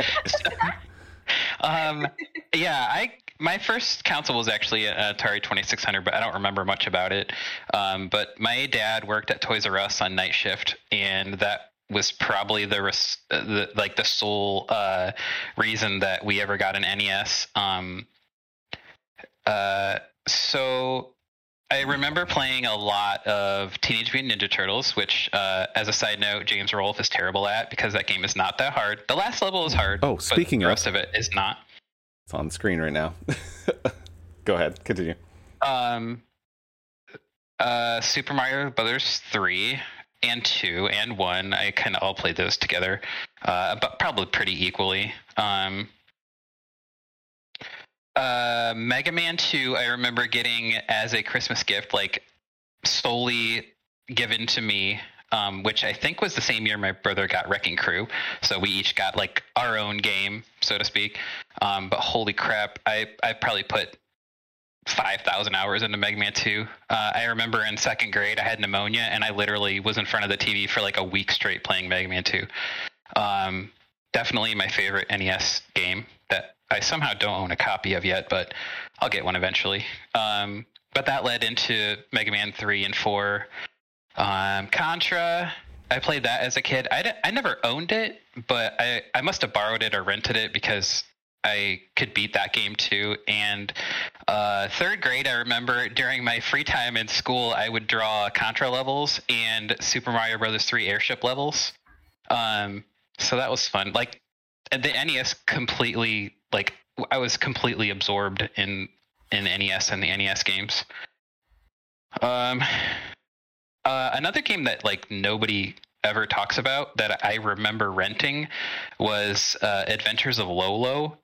um, yeah, I my first console was actually an Atari 2600, but I don't remember much about it. Um, but my dad worked at Toys R Us on night shift, and that was probably the, res- the like the sole uh, reason that we ever got an NES. Um, uh, so I remember playing a lot of Teenage Mutant Ninja Turtles, which, uh, as a side note, James Rolfe is terrible at because that game is not that hard. The last level is hard. Oh, speaking the of, rest of it is not. It's on the screen right now. Go ahead, continue. Um, uh, Super Mario Brothers three and two and one. I kind of all played those together, uh, but probably pretty equally. Um, uh, Mega Man 2, I remember getting as a Christmas gift, like solely given to me, um, which I think was the same year my brother got Wrecking Crew. So we each got like our own game, so to speak. Um, but holy crap, I, I probably put 5,000 hours into Mega Man 2. Uh, I remember in second grade, I had pneumonia and I literally was in front of the TV for like a week straight playing Mega Man 2. Um, definitely my favorite NES game that I somehow don't own a copy of yet, but I'll get one eventually. Um, but that led into Mega Man 3 and 4. Um, Contra, I played that as a kid. I, I never owned it, but I, I must have borrowed it or rented it because I could beat that game too. And uh, third grade, I remember during my free time in school, I would draw Contra levels and Super Mario Brothers 3 airship levels. Um, so that was fun. Like the NES completely like I was completely absorbed in in NES and the NES games. Um, uh, another game that like nobody ever talks about that I remember renting was uh, Adventures of Lolo.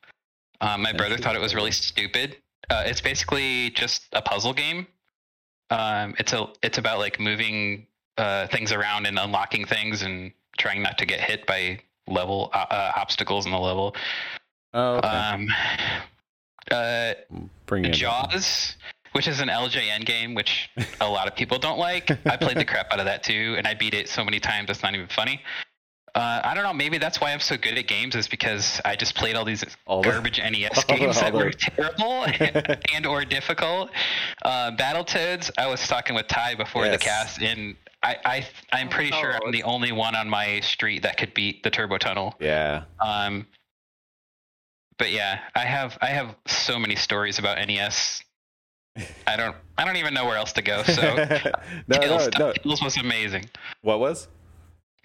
Um, my brother thought it was really stupid. Uh, it's basically just a puzzle game. Um, it's a it's about like moving uh, things around and unlocking things and trying not to get hit by level uh, uh, obstacles in the level. Oh, okay. Um, Uh, Bring Jaws, which is an LJN game, which a lot of people don't like. I played the crap out of that too, and I beat it so many times it's not even funny. Uh, I don't know. Maybe that's why I'm so good at games is because I just played all these all garbage the, NES games that were terrible and, and, or difficult. Uh, Battletoads. I was talking with Ty before yes. the cast, and I, I I'm pretty oh, sure I'm the only one on my street that could beat the Turbo Tunnel. Yeah. Um. But yeah, I have I have so many stories about NES. I don't I don't even know where else to go. So no, Tales, no, no. Tales was amazing. What was?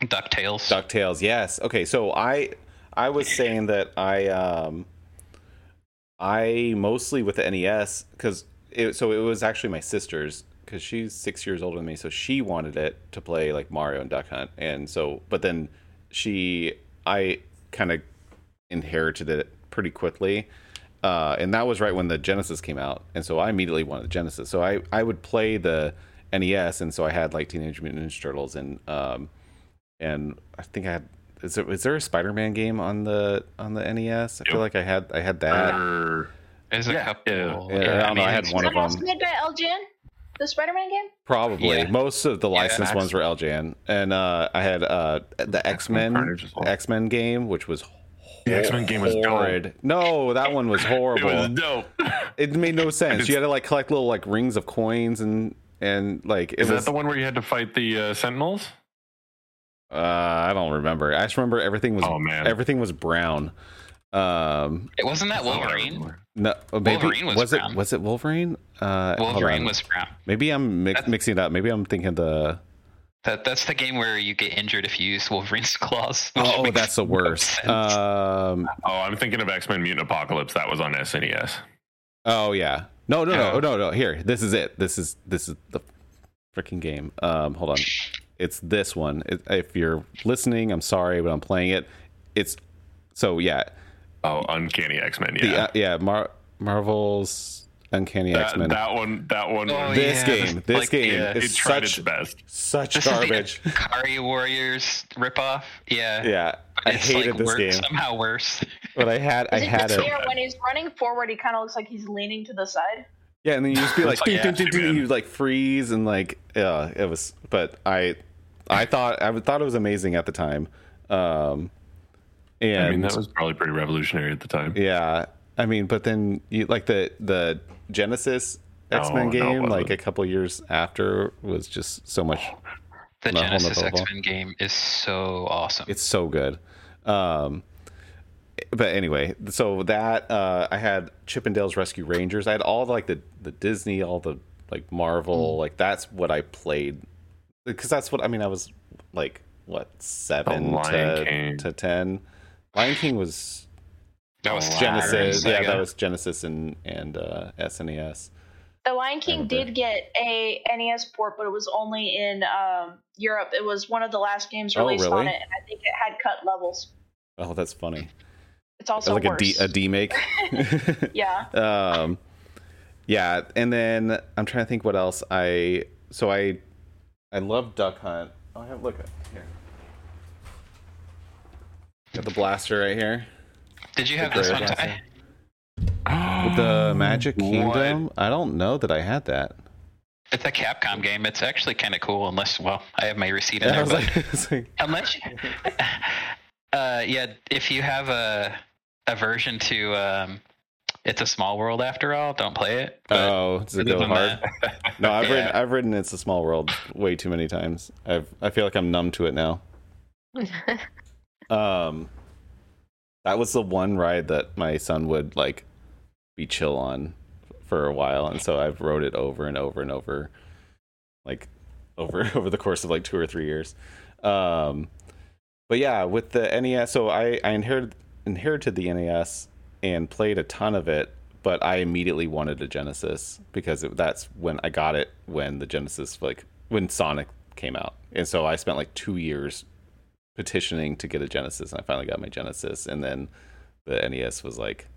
Ducktales. Ducktales, yes. Okay, so I I was saying that I um I mostly with the NES because it, so it was actually my sister's because she's six years older than me, so she wanted it to play like Mario and Duck Hunt, and so but then she I kind of inherited it pretty quickly. Uh, and that was right when the Genesis came out, and so I immediately wanted the Genesis. So I, I would play the NES, and so I had like Teenage Mutant Ninja Turtles and um, and I think I had is there is there a Spider-Man game on the on the NES? I feel like I had I had that. Uh, there's a yeah. couple. Yeah, yeah, I, don't know. I had one of them. Made by LJN, the Spider-Man game. Probably yeah. most of the licensed yeah, ones were LJN, and uh, I had uh, the X Men X Men game, which was the X Men game was horrid. Dope. No, that one was horrible. it was dope. It made no sense. You had to like collect little like rings of coins and and like. Is was, that the one where you had to fight the uh, Sentinels? Uh, I don't remember. I just remember everything was oh, man. everything was brown. Um, it wasn't that Wolverine. No, maybe Wolverine was, was it was it Wolverine? Uh, Wolverine was brown. Maybe I'm mix, mixing it up. Maybe I'm thinking the. That that's the game where you get injured if you use Wolverine's claws. Oh, that's the worst. um, oh, I'm thinking of X Men Mutant Apocalypse. That was on SNES. Oh yeah. No, no, no, no, no. Here, this is it. This is this is the freaking game. Um, hold on it's this one. It, if you're listening, I'm sorry, but I'm playing it. It's so yeah. Oh, Uncanny X Men. Yeah, the, uh, yeah. Mar- Marvel's Uncanny X Men. That one. That one. Oh, this yeah. game. This like, game yeah, is such best. Such this garbage. Is the Ikari Warriors ripoff. Yeah. Yeah. I hated like this game. Somehow worse. But I had. Is I had it. When he's running forward, he kind of looks like he's leaning to the side. Yeah, and then you just be like, like yeah, you like freeze and like, yeah, it was. But I, I thought I thought it was amazing at the time. Um, and I mean, that was probably pretty revolutionary at the time. Yeah, I mean, but then you like the the Genesis X Men game, no, like a couple years after, was just so much. The Genesis X Men game is so awesome. It's so good. Um, but anyway, so that uh, I had Chip 'n Dale's Rescue Rangers. I had all the, like the the Disney, all the like Marvel, mm. like that's what I played because that's what I mean. I was like what seven to, to ten. Lion King was that was Genesis. Yeah, that was Genesis and and uh, SNES. The Lion King did get a NES port, but it was only in um, Europe. It was one of the last games oh, released oh, really? on it, and I think it had cut levels. Oh, that's funny. It's also like worse. a D a D make. yeah. Um, yeah, and then I'm trying to think what else I. So I, I love Duck Hunt. Oh, I have look at here. Got the blaster right here. Did you have this one, Ty? the Magic Kingdom. What? I don't know that I had that. It's a Capcom game. It's actually kind of cool, unless well, I have my receipt in yeah, there. But like, like... unless, you, uh, yeah, if you have a aversion to um, it's a small world after all. Don't play it. Oh, does it go hard? no, I've yeah. I've written It's a Small World way too many times. I've I feel like I'm numb to it now. um, that was the one ride that my son would like be chill on for a while, and so I've rode it over and over and over, like over over the course of like two or three years. Um, but yeah, with the NES, so I I inherited inherited the NES and played a ton of it, but I immediately wanted a Genesis because it, that's when I got it when the Genesis like when Sonic came out, and so I spent like two years petitioning to get a Genesis, and I finally got my Genesis, and then the NES was like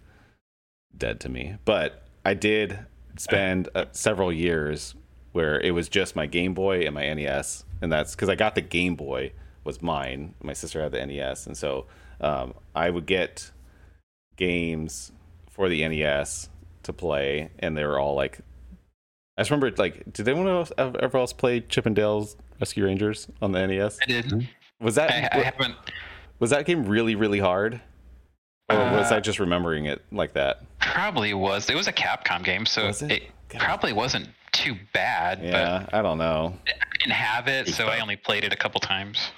dead to me. But I did spend uh, several years where it was just my Game Boy and my NES, and that's because I got the Game Boy was mine. My sister had the NES, and so um, I would get games for the NES to play, and they were all like, I just remember like, did anyone else ever else play Chip 'n Dale's Rescue Rangers on the NES? I did. Was that I, I haven't. Was that game really really hard? Or was I uh, just remembering it like that? Probably was. It was a Capcom game, so was it, it probably wasn't too bad. Yeah, I don't know. I didn't have it, so I only played it a couple times.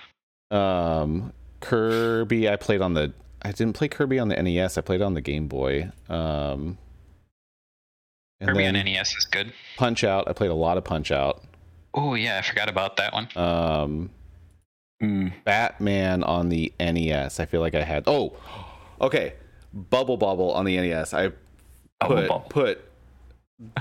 Um, Kirby, I played on the. I didn't play Kirby on the NES. I played on the Game Boy. Um, Kirby on NES is good. Punch Out. I played a lot of Punch Out. Oh yeah, I forgot about that one. Um, mm. Batman on the NES. I feel like I had. Oh, Okay, Bubble Bobble on the NES. I put put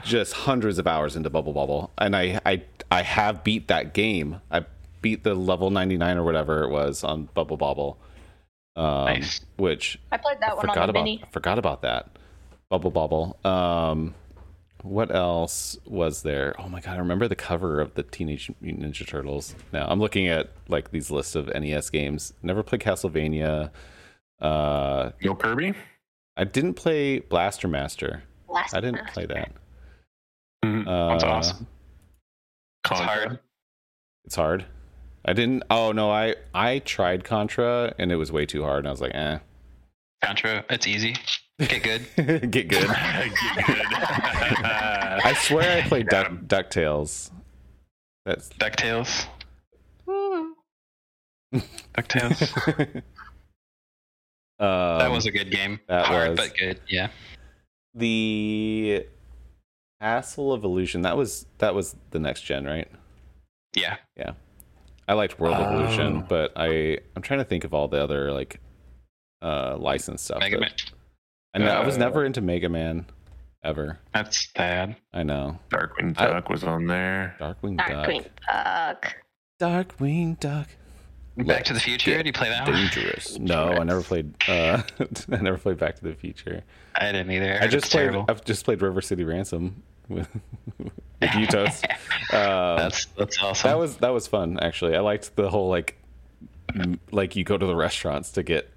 just hundreds of hours into Bubble Bobble, and I I I have beat that game. I beat the level ninety nine or whatever it was on Bubble Bobble. Um, nice. Which I played that I one on the about, mini. I forgot about that. Bubble Bobble. Um, what else was there? Oh my god, I remember the cover of the Teenage Mutant Ninja Turtles. Now I'm looking at like these lists of NES games. Never played Castlevania. Uh, no Kirby. I didn't play Blaster Master. Blaster I didn't play that. Mm-hmm. Uh, That's awesome. It's hard. It's hard. I didn't. Oh no, I I tried Contra and it was way too hard. And I was like, eh. Contra, it's easy. Get good. Get good. Get good. I swear I played Duck, Ducktales. That's Ducktales. Ducktales. Um, that was a good game. That Hard, was, but good. Yeah. The Castle of Illusion. That was that was the next gen, right? Yeah. Yeah. I liked World of Illusion, oh. but I I'm trying to think of all the other like uh licensed stuff. Mega Man. I know uh, I was never into Mega Man ever. That's bad. I know. Darkwing Duck I, was on there. Darkwing, Duck. Darkwing Duck. Duck. Darkwing Duck. Back to the Future? Did you play that dangerous. one? No, I never played. Uh, I never played Back to the Future. I didn't either. I, I just played. Terrible. I've just played River City Ransom with, with Utos. Uh, that's that's awesome. That was that was fun actually. I liked the whole like like you go to the restaurants to get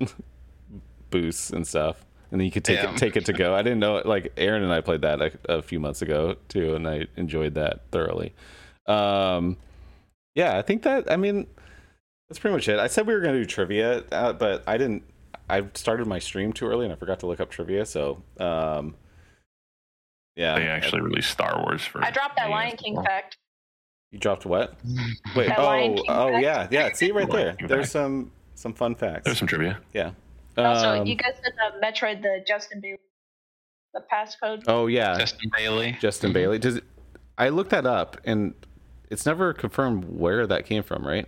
boosts and stuff, and then you could take yeah. it take it to go. I didn't know it. Like Aaron and I played that a, a few months ago too, and I enjoyed that thoroughly. Um, yeah, I think that I mean that's pretty much it. I said we were going to do trivia, uh, but I didn't. I started my stream too early and I forgot to look up trivia. So, um, yeah. They actually released Star Wars for. I dropped that Lion King well. fact. You dropped what? Wait. That oh, oh fact. yeah, yeah. See right there. There's some some fun facts. There's some trivia. Yeah. Also, um, you guys said the Metroid, the Justin Bailey, the passcode. Oh yeah, Justin Bailey. Justin mm-hmm. Bailey. Does it, I looked that up and it's never confirmed where that came from, right?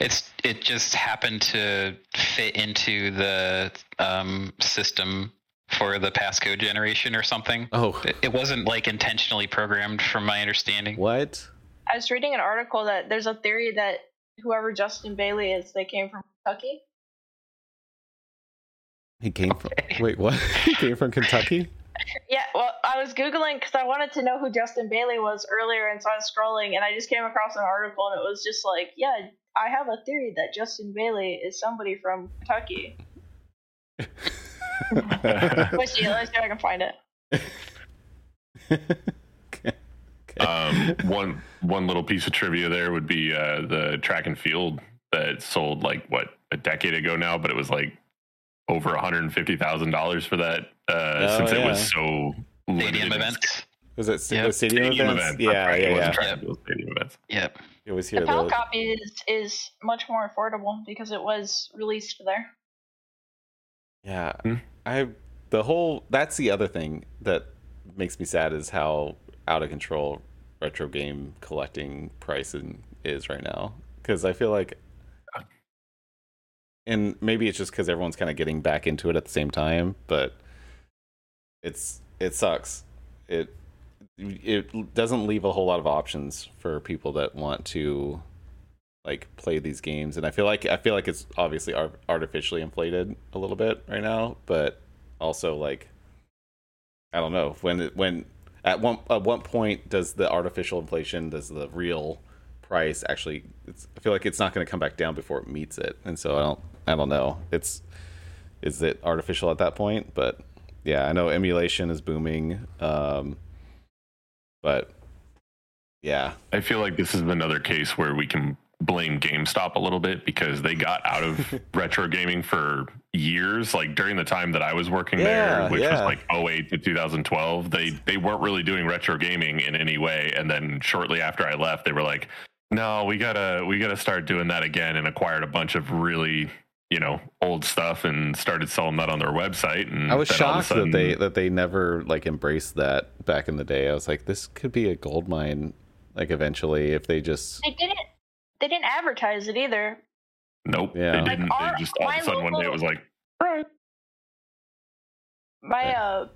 It's it just happened to fit into the um, system for the passcode generation or something. Oh, it, it wasn't like intentionally programmed, from my understanding. What? I was reading an article that there's a theory that whoever Justin Bailey is, they came from Kentucky. He came from. Wait, what? he came from Kentucky. Yeah, well, I was googling because I wanted to know who Justin Bailey was earlier, and so I was scrolling, and I just came across an article, and it was just like, yeah, I have a theory that Justin Bailey is somebody from Kentucky. let's see. Let's see if I can find it. okay. Um, one one little piece of trivia there would be uh, the track and field that sold like what a decade ago now, but it was like over one hundred and fifty thousand dollars for that uh, oh, since yeah. it was so stadium events. Was it yep. stadium, stadium events? events? Yeah, right. yeah, yeah. yeah. Stadium events. Yep. It was here. The PAL copy is is much more affordable because it was released there. Yeah, hmm? I the whole that's the other thing that makes me sad is how out of control retro game collecting pricing is right now because I feel like and maybe it's just because everyone's kind of getting back into it at the same time but it's it sucks. It it doesn't leave a whole lot of options for people that want to like play these games. And i feel like i feel like it's obviously artificially inflated a little bit right now but also like i don't know. When when at one at one point does the artificial inflation does the real price actually i feel like it's not going to come back down before it meets it. And so i don't i don't know it's is it artificial at that point but yeah. I know emulation is booming, um, but yeah, I feel like this is another case where we can blame GameStop a little bit because they got out of retro gaming for years. Like during the time that I was working yeah, there, which yeah. was like 08 to 2012, they they weren't really doing retro gaming in any way. And then shortly after I left, they were like, "No, we gotta we gotta start doing that again," and acquired a bunch of really you know old stuff and started selling that on their website. And I was shocked sudden, that they that they never like embraced that back in the day. I was like, this could be a gold mine. Like eventually, if they just they didn't they didn't advertise it either. Nope. Yeah. They didn't. Like our, they just all of a sudden local, one day it was like, right. My uh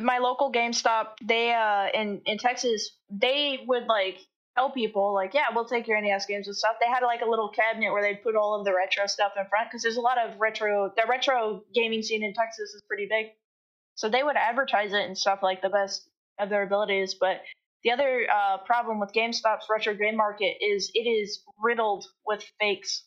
my local GameStop, they uh in in Texas, they would like tell people like, yeah, we'll take your NES games and stuff. They had like a little cabinet where they'd put all of the retro stuff in front because there's a lot of retro. The retro gaming scene in Texas is pretty big, so they would advertise it and stuff like the best of their abilities. But the other uh, problem with GameStop's retro game market is it is riddled with fakes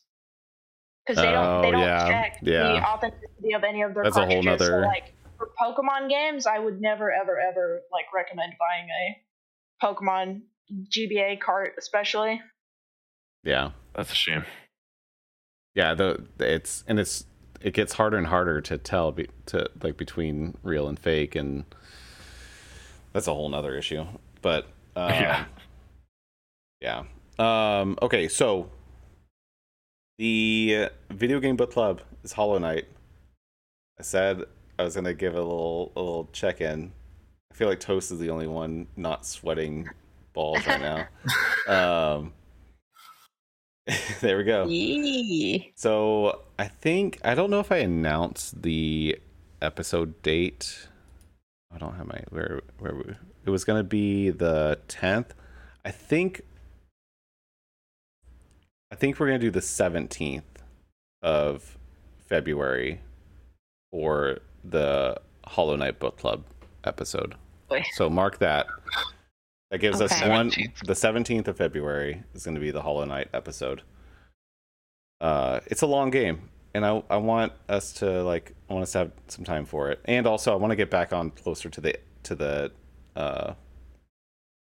because they don't oh, they don't yeah. check yeah. the authenticity of any of their That's cartridges. A whole nother... So, like for Pokemon games, I would never ever ever like recommend buying a Pokemon GBA cart, especially. Yeah, that's a shame. Yeah, the it's and it's it gets harder and harder to tell be, to like between real and fake, and that's a whole nother issue. But um, yeah, yeah. Um, okay, so the video game book club is Hollow Knight. I said I was gonna give a little a little check in. I feel like Toast is the only one not sweating balls right now. um, there we go. Yee. So I think I don't know if I announced the episode date. I don't have my where where we, it was going to be the 10th. I think I think we're going to do the 17th of February for the Hollow Knight Book Club episode. Boy. So mark that. That gives okay. us one 17th. the 17th of February is going to be the Hollow Knight episode. Uh it's a long game and I I want us to like I want us to have some time for it. And also I want to get back on closer to the to the uh,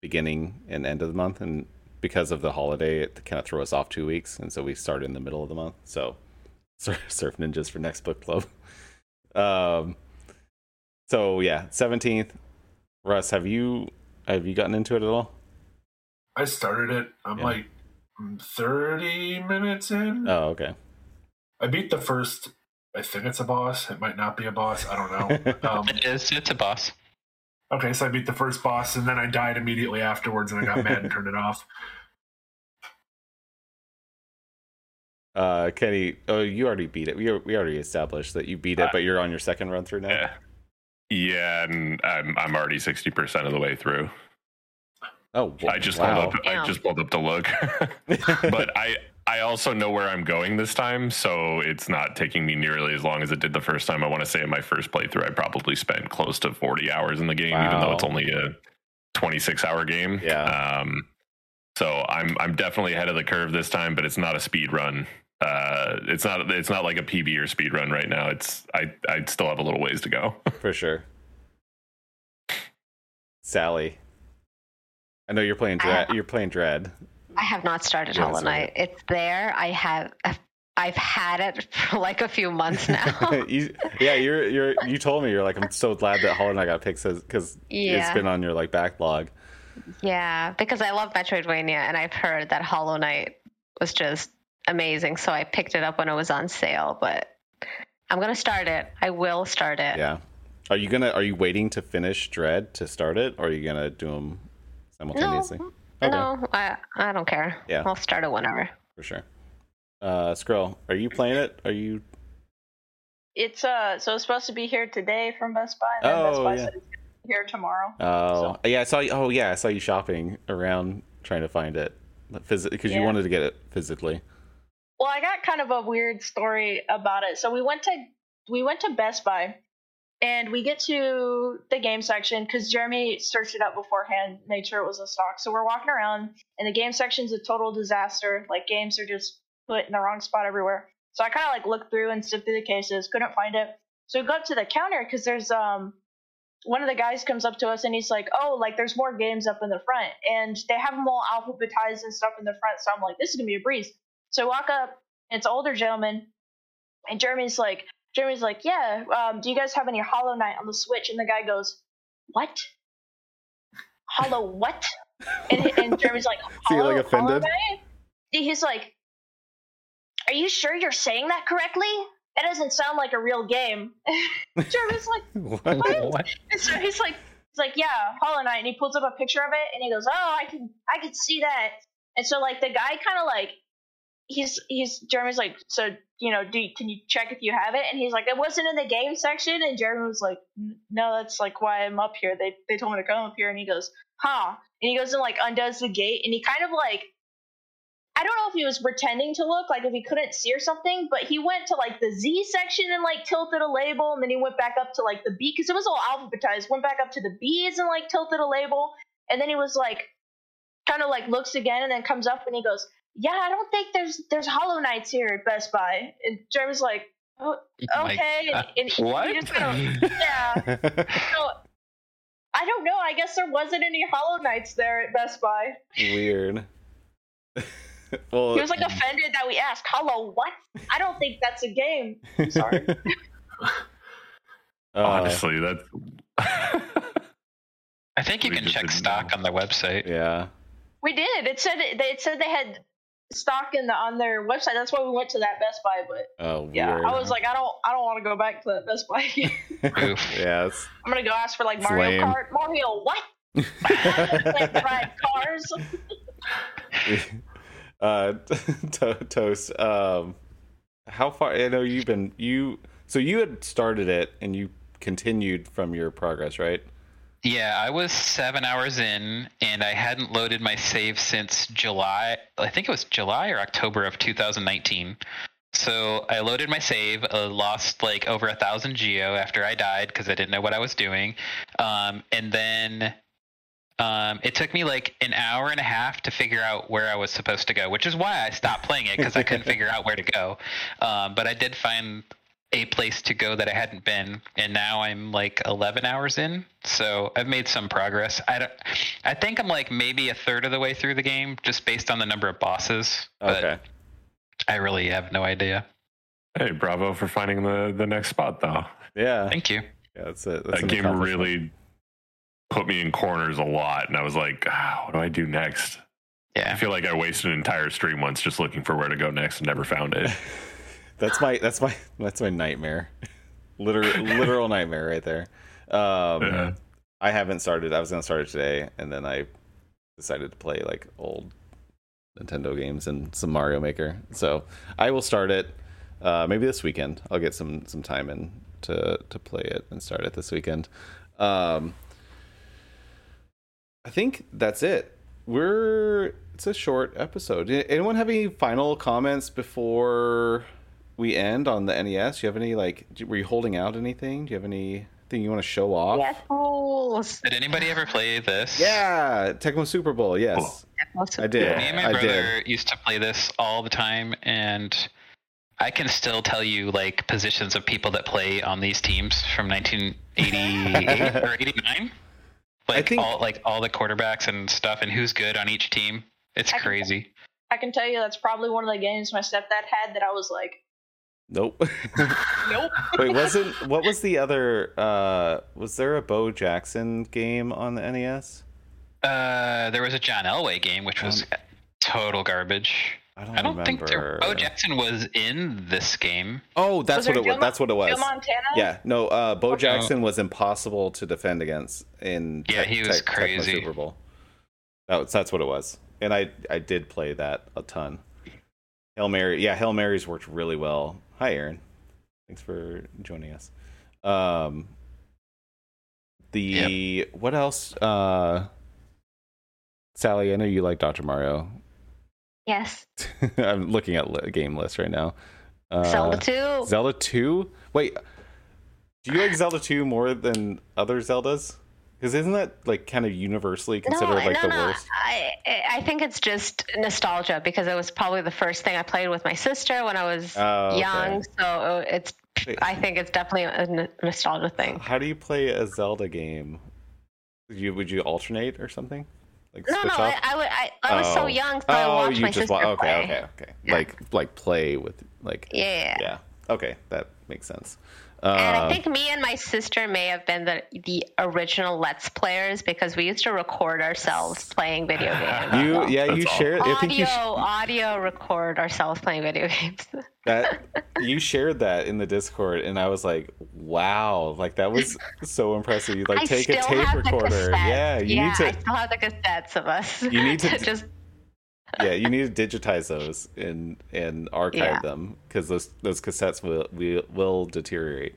beginning and end of the month, and because of the holiday, it kind of threw us off two weeks, and so we started in the middle of the month. So, Surf Ninjas for next book club. Um, so yeah, seventeenth. Russ, have you have you gotten into it at all? I started it. I'm yeah. like thirty minutes in. Oh, okay. I beat the first. I think it's a boss. It might not be a boss. I don't know. Um, it is. It's a boss. Okay, so I beat the first boss, and then I died immediately afterwards, and I got mad and turned it off. Uh, Kenny, oh, you already beat it. We we already established that you beat it, uh, but you're on your second run through now. Yeah, yeah, and I'm I'm already sixty percent of the way through. Oh, well, I just wow. pulled up. I just pulled up to look, but I I also know where I'm going this time, so it's not taking me nearly as long as it did the first time. I want to say in my first playthrough, I probably spent close to 40 hours in the game, wow. even though it's only a 26 hour game. Yeah. Um, so I'm I'm definitely ahead of the curve this time, but it's not a speed run. Uh, it's not it's not like a PB or speed run right now. It's I I still have a little ways to go. For sure. Sally, I know you're playing Dread. You're playing Dread. I have not started Hollow Knight. It's there. I have. I've had it for like a few months now. you, yeah, you're you're you told me you're like I'm so glad that Hollow Knight got picked because yeah. it's been on your like backlog. Yeah, because I love Metroidvania and I've heard that Hollow Knight was just amazing, so I picked it up when it was on sale. But I'm gonna start it. I will start it. Yeah. Are you gonna? Are you waiting to finish Dread to start it, or are you gonna do them simultaneously? No, Okay. No, I I don't care. Yeah, I'll start it whenever. For sure. Uh, Skrill, are you playing it? Are you? It's uh, so it's supposed to be here today from Best Buy. And oh Best Buy yeah. here tomorrow. Oh so. yeah, I saw. You, oh yeah, I saw you shopping around trying to find it, physically because yeah. you wanted to get it physically. Well, I got kind of a weird story about it. So we went to we went to Best Buy and we get to the game section because Jeremy searched it up beforehand, made sure it was a stock. So we're walking around, and the game section's a total disaster. Like games are just put in the wrong spot everywhere. So I kind of like looked through and sifted through the cases, couldn't find it. So we go up to the counter because there's um one of the guys comes up to us and he's like, "Oh, like there's more games up in the front, and they have them all alphabetized and stuff in the front." So I'm like, "This is gonna be a breeze." So I walk up, and it's an older gentleman, and Jeremy's like, Jeremy's like, "Yeah, um, do you guys have any Hollow Knight on the Switch?" And the guy goes, "What? Hollow what?" And, and Jeremy's like, "Hollow, like offended?" He's like, "Are you sure you're saying that correctly?" It doesn't sound like a real game. Jeremy's like, what? what? And so he's like, he's like, yeah, Hollow Knight, and he pulls up a picture of it, and he goes, oh, I can, I can see that. And so like the guy kind of like, he's he's Jeremy's like, so you know, do can you check if you have it? And he's like, it wasn't in the game section, and Jeremy was like, no, that's like why I'm up here. They they told me to come up here, and he goes, huh? And he goes and like undoes the gate, and he kind of like I don't know if he was pretending to look like if he couldn't see or something, but he went to like the Z section and like tilted a label, and then he went back up to like the B because it was all alphabetized. Went back up to the B's and like tilted a label, and then he was like, kind of like looks again, and then comes up and he goes, "Yeah, I don't think there's there's Hollow Knights here at Best Buy." And Jeremy's like, "Oh, okay," and, and he, what? He just kind of, yeah. so I don't know. I guess there wasn't any Hollow Knights there at Best Buy. Weird. well, he was like offended that we asked, Hollow what?" I don't think that's a game. I'm sorry. Uh, Honestly, that. I think you can check stock on the website. Yeah. We did. It said it, it said they had stock in the on their website. That's why we went to that Best Buy. But oh, yeah, I was like, I don't, I don't want to go back to that Best Buy. yeah, I'm gonna go ask for like Mario lame. Kart. Mario, what? like, cars uh, to- toast. Um, how far? I know you've been you. So you had started it and you continued from your progress, right? Yeah, I was seven hours in, and I hadn't loaded my save since July. I think it was July or October of 2019. So I loaded my save, uh, lost like over a thousand geo after I died because I didn't know what I was doing, um, and then um, it took me like an hour and a half to figure out where I was supposed to go, which is why I stopped playing it because I couldn't figure out where to go. Um, but I did find a place to go that I hadn't been, and now I'm like 11 hours in, so I've made some progress. I don't, I think I'm like maybe a third of the way through the game, just based on the number of bosses. Okay. I really have no idea. Hey, bravo for finding the the next spot, though. Yeah. Thank you. Yeah, that's it. That's that game really put me in corners a lot, and I was like, ah, what do I do next? Yeah, I feel like I wasted an entire stream once just looking for where to go next and never found it. that's my that's my that's my nightmare, literal literal nightmare right there. Um, yeah. I haven't started. I was gonna start it today, and then I decided to play like old Nintendo games and some Mario Maker. So I will start it. Uh, maybe this weekend. I'll get some some time in to to play it and start it this weekend. Um, I think that's it. We're it's a short episode. Anyone have any final comments before we end on the NES? Do you have any like? Were you holding out anything? Do you have anything you want to show off? Yes, rules. Did anybody ever play this? Yeah, Tecmo Super Bowl. Yes, I did. Me and my I brother did. used to play this all the time, and I can still tell you like positions of people that play on these teams from 1988 or 89 like think, all like all the quarterbacks and stuff and who's good on each team. It's I crazy. Can, I can tell you that's probably one of the games my stepdad had that I was like, Nope. nope. Wait, wasn't what was the other? uh Was there a Bo Jackson game on the NES? Uh, there was a John Elway game, which was um, total garbage. I don't, I don't think there, Bo Jackson was in this game. Oh, that's was what it was. That's what it was. Joe Montana? Yeah, no. Uh, Bo okay. Jackson was impossible to defend against in yeah, te- he was te- crazy. Super Bowl. That was, that's what it was, and I I did play that a ton. Hail Mary, yeah, Hail Marys worked really well. Hi, Aaron. Thanks for joining us. Um, the yep. what else? Uh, Sally, I know you like Dr. Mario. Yes. I'm looking at a game list right now. Uh, Zelda 2. Zelda 2? Wait, do you like Zelda 2 more than other Zeldas? Because isn't that like kind of universally considered no, like no, the no. worst? I I think it's just nostalgia because it was probably the first thing I played with my sister when I was oh, young. Okay. So it's I think it's definitely a nostalgia thing. How do you play a Zelda game? Would you would you alternate or something? Like no, no, I, I, I, I was oh. so young, so oh, I watched my sister wa- okay, play. Okay, okay, yeah. Like like play with like yeah, yeah. Okay, that makes sense. And I um, think me and my sister may have been the the original Let's Players because we used to record ourselves playing video games. You yeah, you shared audio I think you sh- audio record ourselves playing video games. that you shared that in the Discord, and I was like, wow, like that was so impressive. You like I take a tape recorder, yeah. You yeah, need to. I still have the cassettes of us. You need to just. Yeah, you need to digitize those and and archive yeah. them because those those cassettes will will, will deteriorate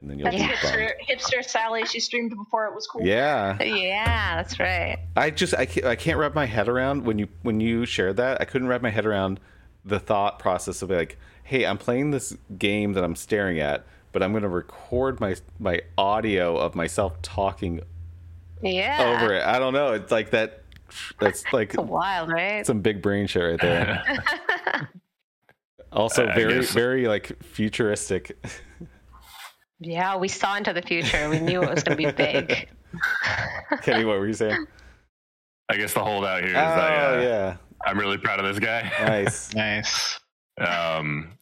and then you'll that's hipster, hipster Sally. She streamed before it was cool. Yeah, yeah, that's right. I just I can't, I can't wrap my head around when you when you shared that. I couldn't wrap my head around the thought process of like, hey, I'm playing this game that I'm staring at, but I'm going to record my my audio of myself talking yeah. over it. I don't know. It's like that. That's like it's wild, right? Some big brain shit right there. also, very very like futuristic. Yeah, we saw into the future. We knew it was going to be big. Kenny, what were you saying? I guess the holdout here is oh, that uh, yeah. I'm really proud of this guy. Nice, nice. Um,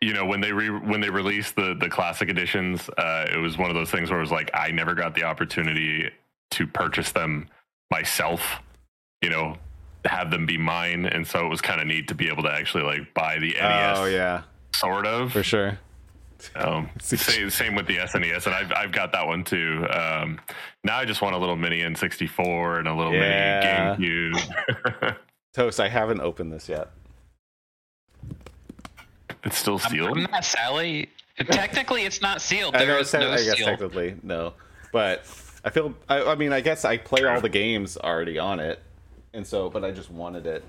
you know when they re- when they released the the classic editions, uh, it was one of those things where it was like I never got the opportunity to purchase them myself. You know, have them be mine, and so it was kind of neat to be able to actually like buy the NES. Oh yeah, sort of for sure. Um, same, same with the SNES, and I've I've got that one too. Um, now I just want a little mini N64 and a little yeah. mini GameCube. Toast, I haven't opened this yet. It's still sealed. I'm, not Sally. Technically, it's not sealed. There I know, is no I guess seal. technically no, but I feel. I, I mean, I guess I play all the games already on it, and so, but I just wanted it,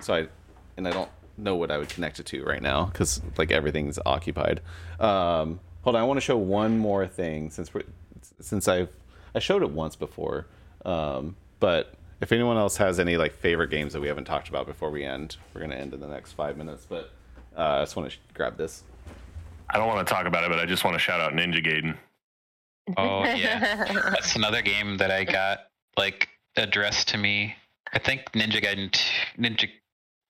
so I, and I don't know what I would connect it to right now because like everything's occupied. Um, hold on, I want to show one more thing since we're since I've I showed it once before, um, but if anyone else has any like favorite games that we haven't talked about before we end, we're gonna end in the next five minutes. But uh, I just want to sh- grab this. I don't want to talk about it, but I just want to shout out Ninja Gaiden. Oh yeah, that's another game that I got like addressed to me. I think Ninja Gaiden, t- Ninja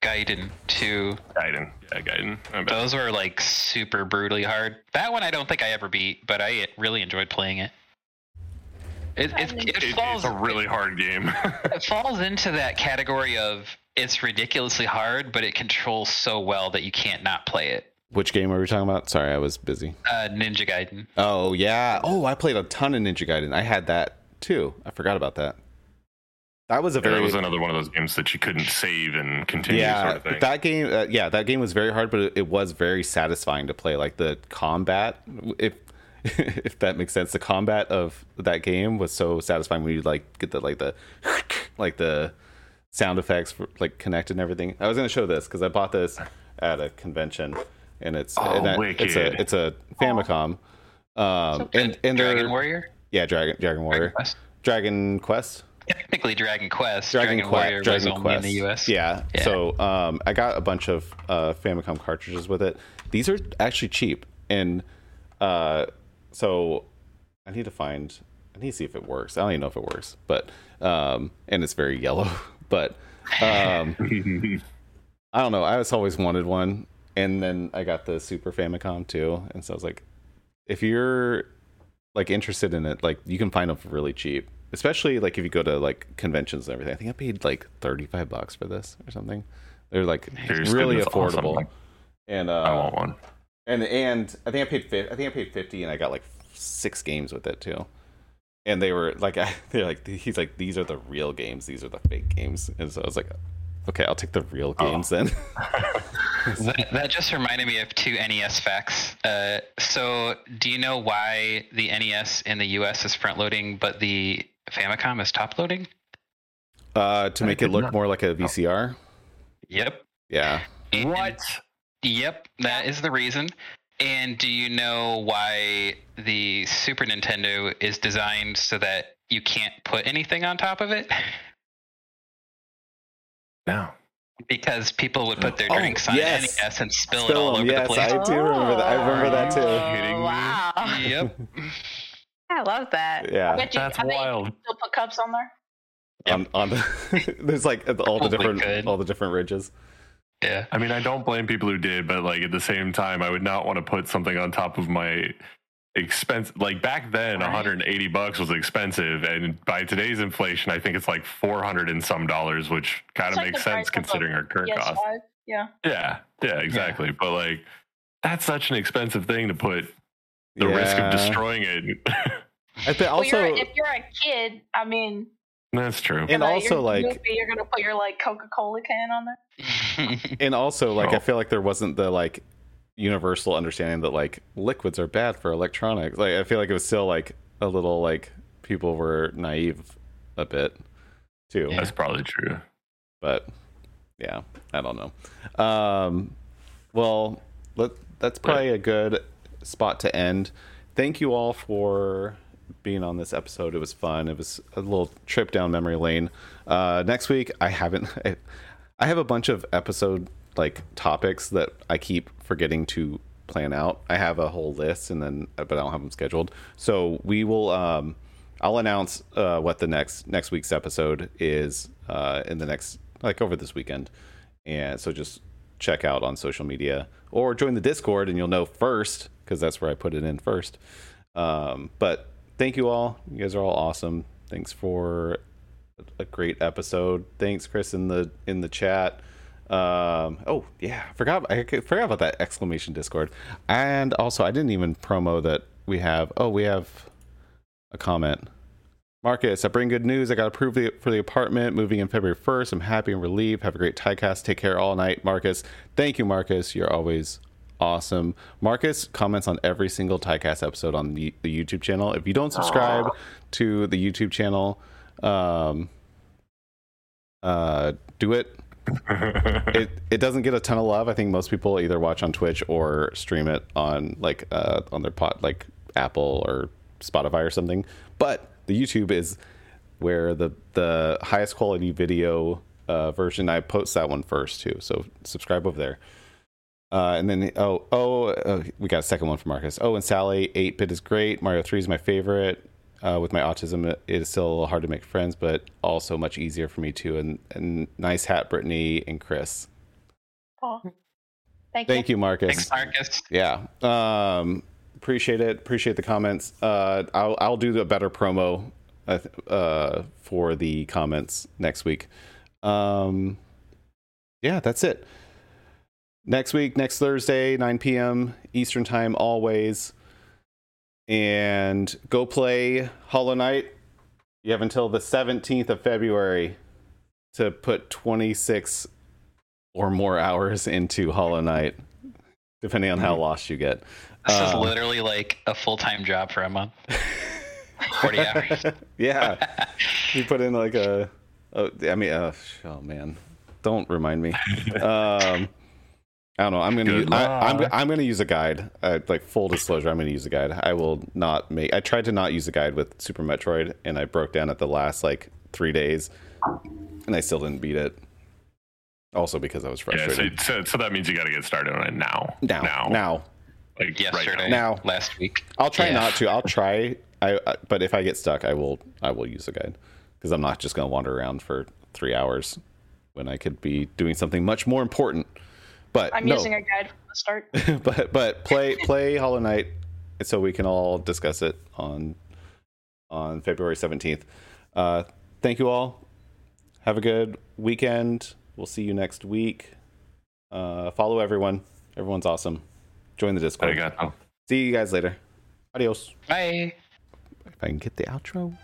Gaiden 2. Gaiden. Yeah, Gaiden. Those were like super brutally hard. That one I don't think I ever beat, but I really enjoyed playing it. It, it, it, it falls, it's a really hard game. it falls into that category of it's ridiculously hard, but it controls so well that you can't not play it. Which game are we talking about? Sorry, I was busy. Uh, Ninja Gaiden. Oh yeah. Oh, I played a ton of Ninja Gaiden. I had that too. I forgot about that. That was a very. that was another one of those games that you couldn't save and continue. Yeah, sort of that game. Uh, yeah, that game was very hard, but it, it, was very satisfying to play. Like the combat, if if that makes sense, the combat of that game was so satisfying when you like get the like the like the sound effects for, like connected and everything. I was going to show this because I bought this at a convention, and it's oh, and that, it's a it's a Famicom. Um, so and and Dragon Warrior. Yeah, Dragon Dragon Warrior. Dragon Quest. Dragon Quest technically Dragon Quest. Dragon, Dragon Warrior Dragon was Quest. only in the US. Yeah. yeah. So um, I got a bunch of uh, Famicom cartridges with it. These are actually cheap, and uh, so I need to find. I need to see if it works. I don't even know if it works, but um, and it's very yellow. But um, I don't know. I just always wanted one, and then I got the Super Famicom too, and so I was like, if you're like interested in it, like you can find them for really cheap especially like if you go to like conventions and everything. I think I paid like thirty five bucks for this or something. They're like really affordable. Awesome. And uh, I want one. And and I think I paid I think I paid fifty, and I got like six games with it too. And they were like, they're like, he's like, these are the real games. These are the fake games. And so I was like, okay, I'll take the real oh. games oh. then. that, that, just reminded me of two NES facts. Uh, so, do you know why the NES in the US is front loading, but the Famicom is top loading? Uh, to make it look more like a VCR. Yep. Yeah. And, what? Yep, that is the reason. And do you know why the Super Nintendo is designed so that you can't put anything on top of it? No. because people would put their oh, drinks on yes. NES and spill, spill it all them. over yes, the place. I do remember that. I remember that too. Oh, wow. yep. I love that. Yeah, I bet you, that's I wild. Bet you still put cups on there. Yep. On, on the, there's like all the different could. all the different ridges. Yeah. I mean, I don't blame people who did, but like at the same time, I would not want to put something on top of my expense like back then right. 180 bucks was expensive and by today's inflation i think it's like 400 and some dollars which kind of like makes sense considering our current PS5. cost yeah yeah yeah exactly yeah. but like that's such an expensive thing to put the yeah. risk of destroying it I think also well, you're, if you're a kid i mean that's true and also like movie, you're gonna put your like coca-cola can on there and also like oh. i feel like there wasn't the like universal understanding that like liquids are bad for electronics. Like I feel like it was still like a little like people were naive a bit too. That's probably true. But yeah, I don't know. Um, well, let, that's probably a good spot to end. Thank you all for being on this episode. It was fun. It was a little trip down memory lane. Uh, next week, I haven't. I, I have a bunch of episode like topics that I keep forgetting to plan out. I have a whole list, and then but I don't have them scheduled. So we will. Um, I'll announce uh, what the next next week's episode is uh, in the next like over this weekend, and so just check out on social media or join the Discord, and you'll know first because that's where I put it in first. Um, but thank you all. You guys are all awesome. Thanks for a great episode. Thanks, Chris, in the in the chat. Um, oh yeah, forgot I forgot about that exclamation Discord, and also I didn't even promo that we have. Oh, we have a comment. Marcus, I bring good news. I got approved for the apartment, moving in February 1st. I'm happy and relieved. Have a great Tycast. Take care all night, Marcus. Thank you, Marcus. You're always awesome. Marcus comments on every single Tycast episode on the, the YouTube channel. If you don't subscribe Aww. to the YouTube channel, um, uh, do it it it doesn't get a ton of love. I think most people either watch on Twitch or stream it on like uh, on their pot like Apple or Spotify or something. But the YouTube is where the the highest quality video uh, version. I post that one first too. So subscribe over there. Uh, and then oh oh uh, we got a second one from Marcus. Oh and Sally, eight bit is great. Mario three is my favorite uh, with my autism, it is still a little hard to make friends, but also much easier for me too. And, and nice hat, Brittany and Chris. Oh, thank, you. thank you. you, Marcus. Thanks, Marcus. Yeah, um, appreciate it. Appreciate the comments. Uh, I'll I'll do a better promo uh, uh, for the comments next week. Um, yeah, that's it. Next week, next Thursday, 9 p.m. Eastern Time, always and go play Hollow Knight. You have until the 17th of February to put 26 or more hours into Hollow Knight, depending on how mm-hmm. lost you get. This um, is literally like a full time job for a month. 40 hours. yeah. you put in like a. Oh, I mean, uh, oh man, don't remind me. Um, I don't know. I'm gonna. Use, I, am I'm, I'm gonna use a guide. Uh, like full disclosure, I'm gonna use a guide. I will not make. I tried to not use a guide with Super Metroid, and I broke down at the last like three days, and I still didn't beat it. Also because I was frustrated. Yeah, so, so, so that means you got to get started on it now. Now. Now. Now. Like yesterday. Right now. Last week. I'll try yeah. not to. I'll try. I, I. But if I get stuck, I will. I will use a guide because I'm not just gonna wander around for three hours when I could be doing something much more important. But I'm no. using a guide from the start. but but play play Hollow Knight so we can all discuss it on on February 17th. Uh, thank you all. Have a good weekend. We'll see you next week. Uh, follow everyone. Everyone's awesome. Join the Discord. See you guys later. Adios. Bye. If I can get the outro.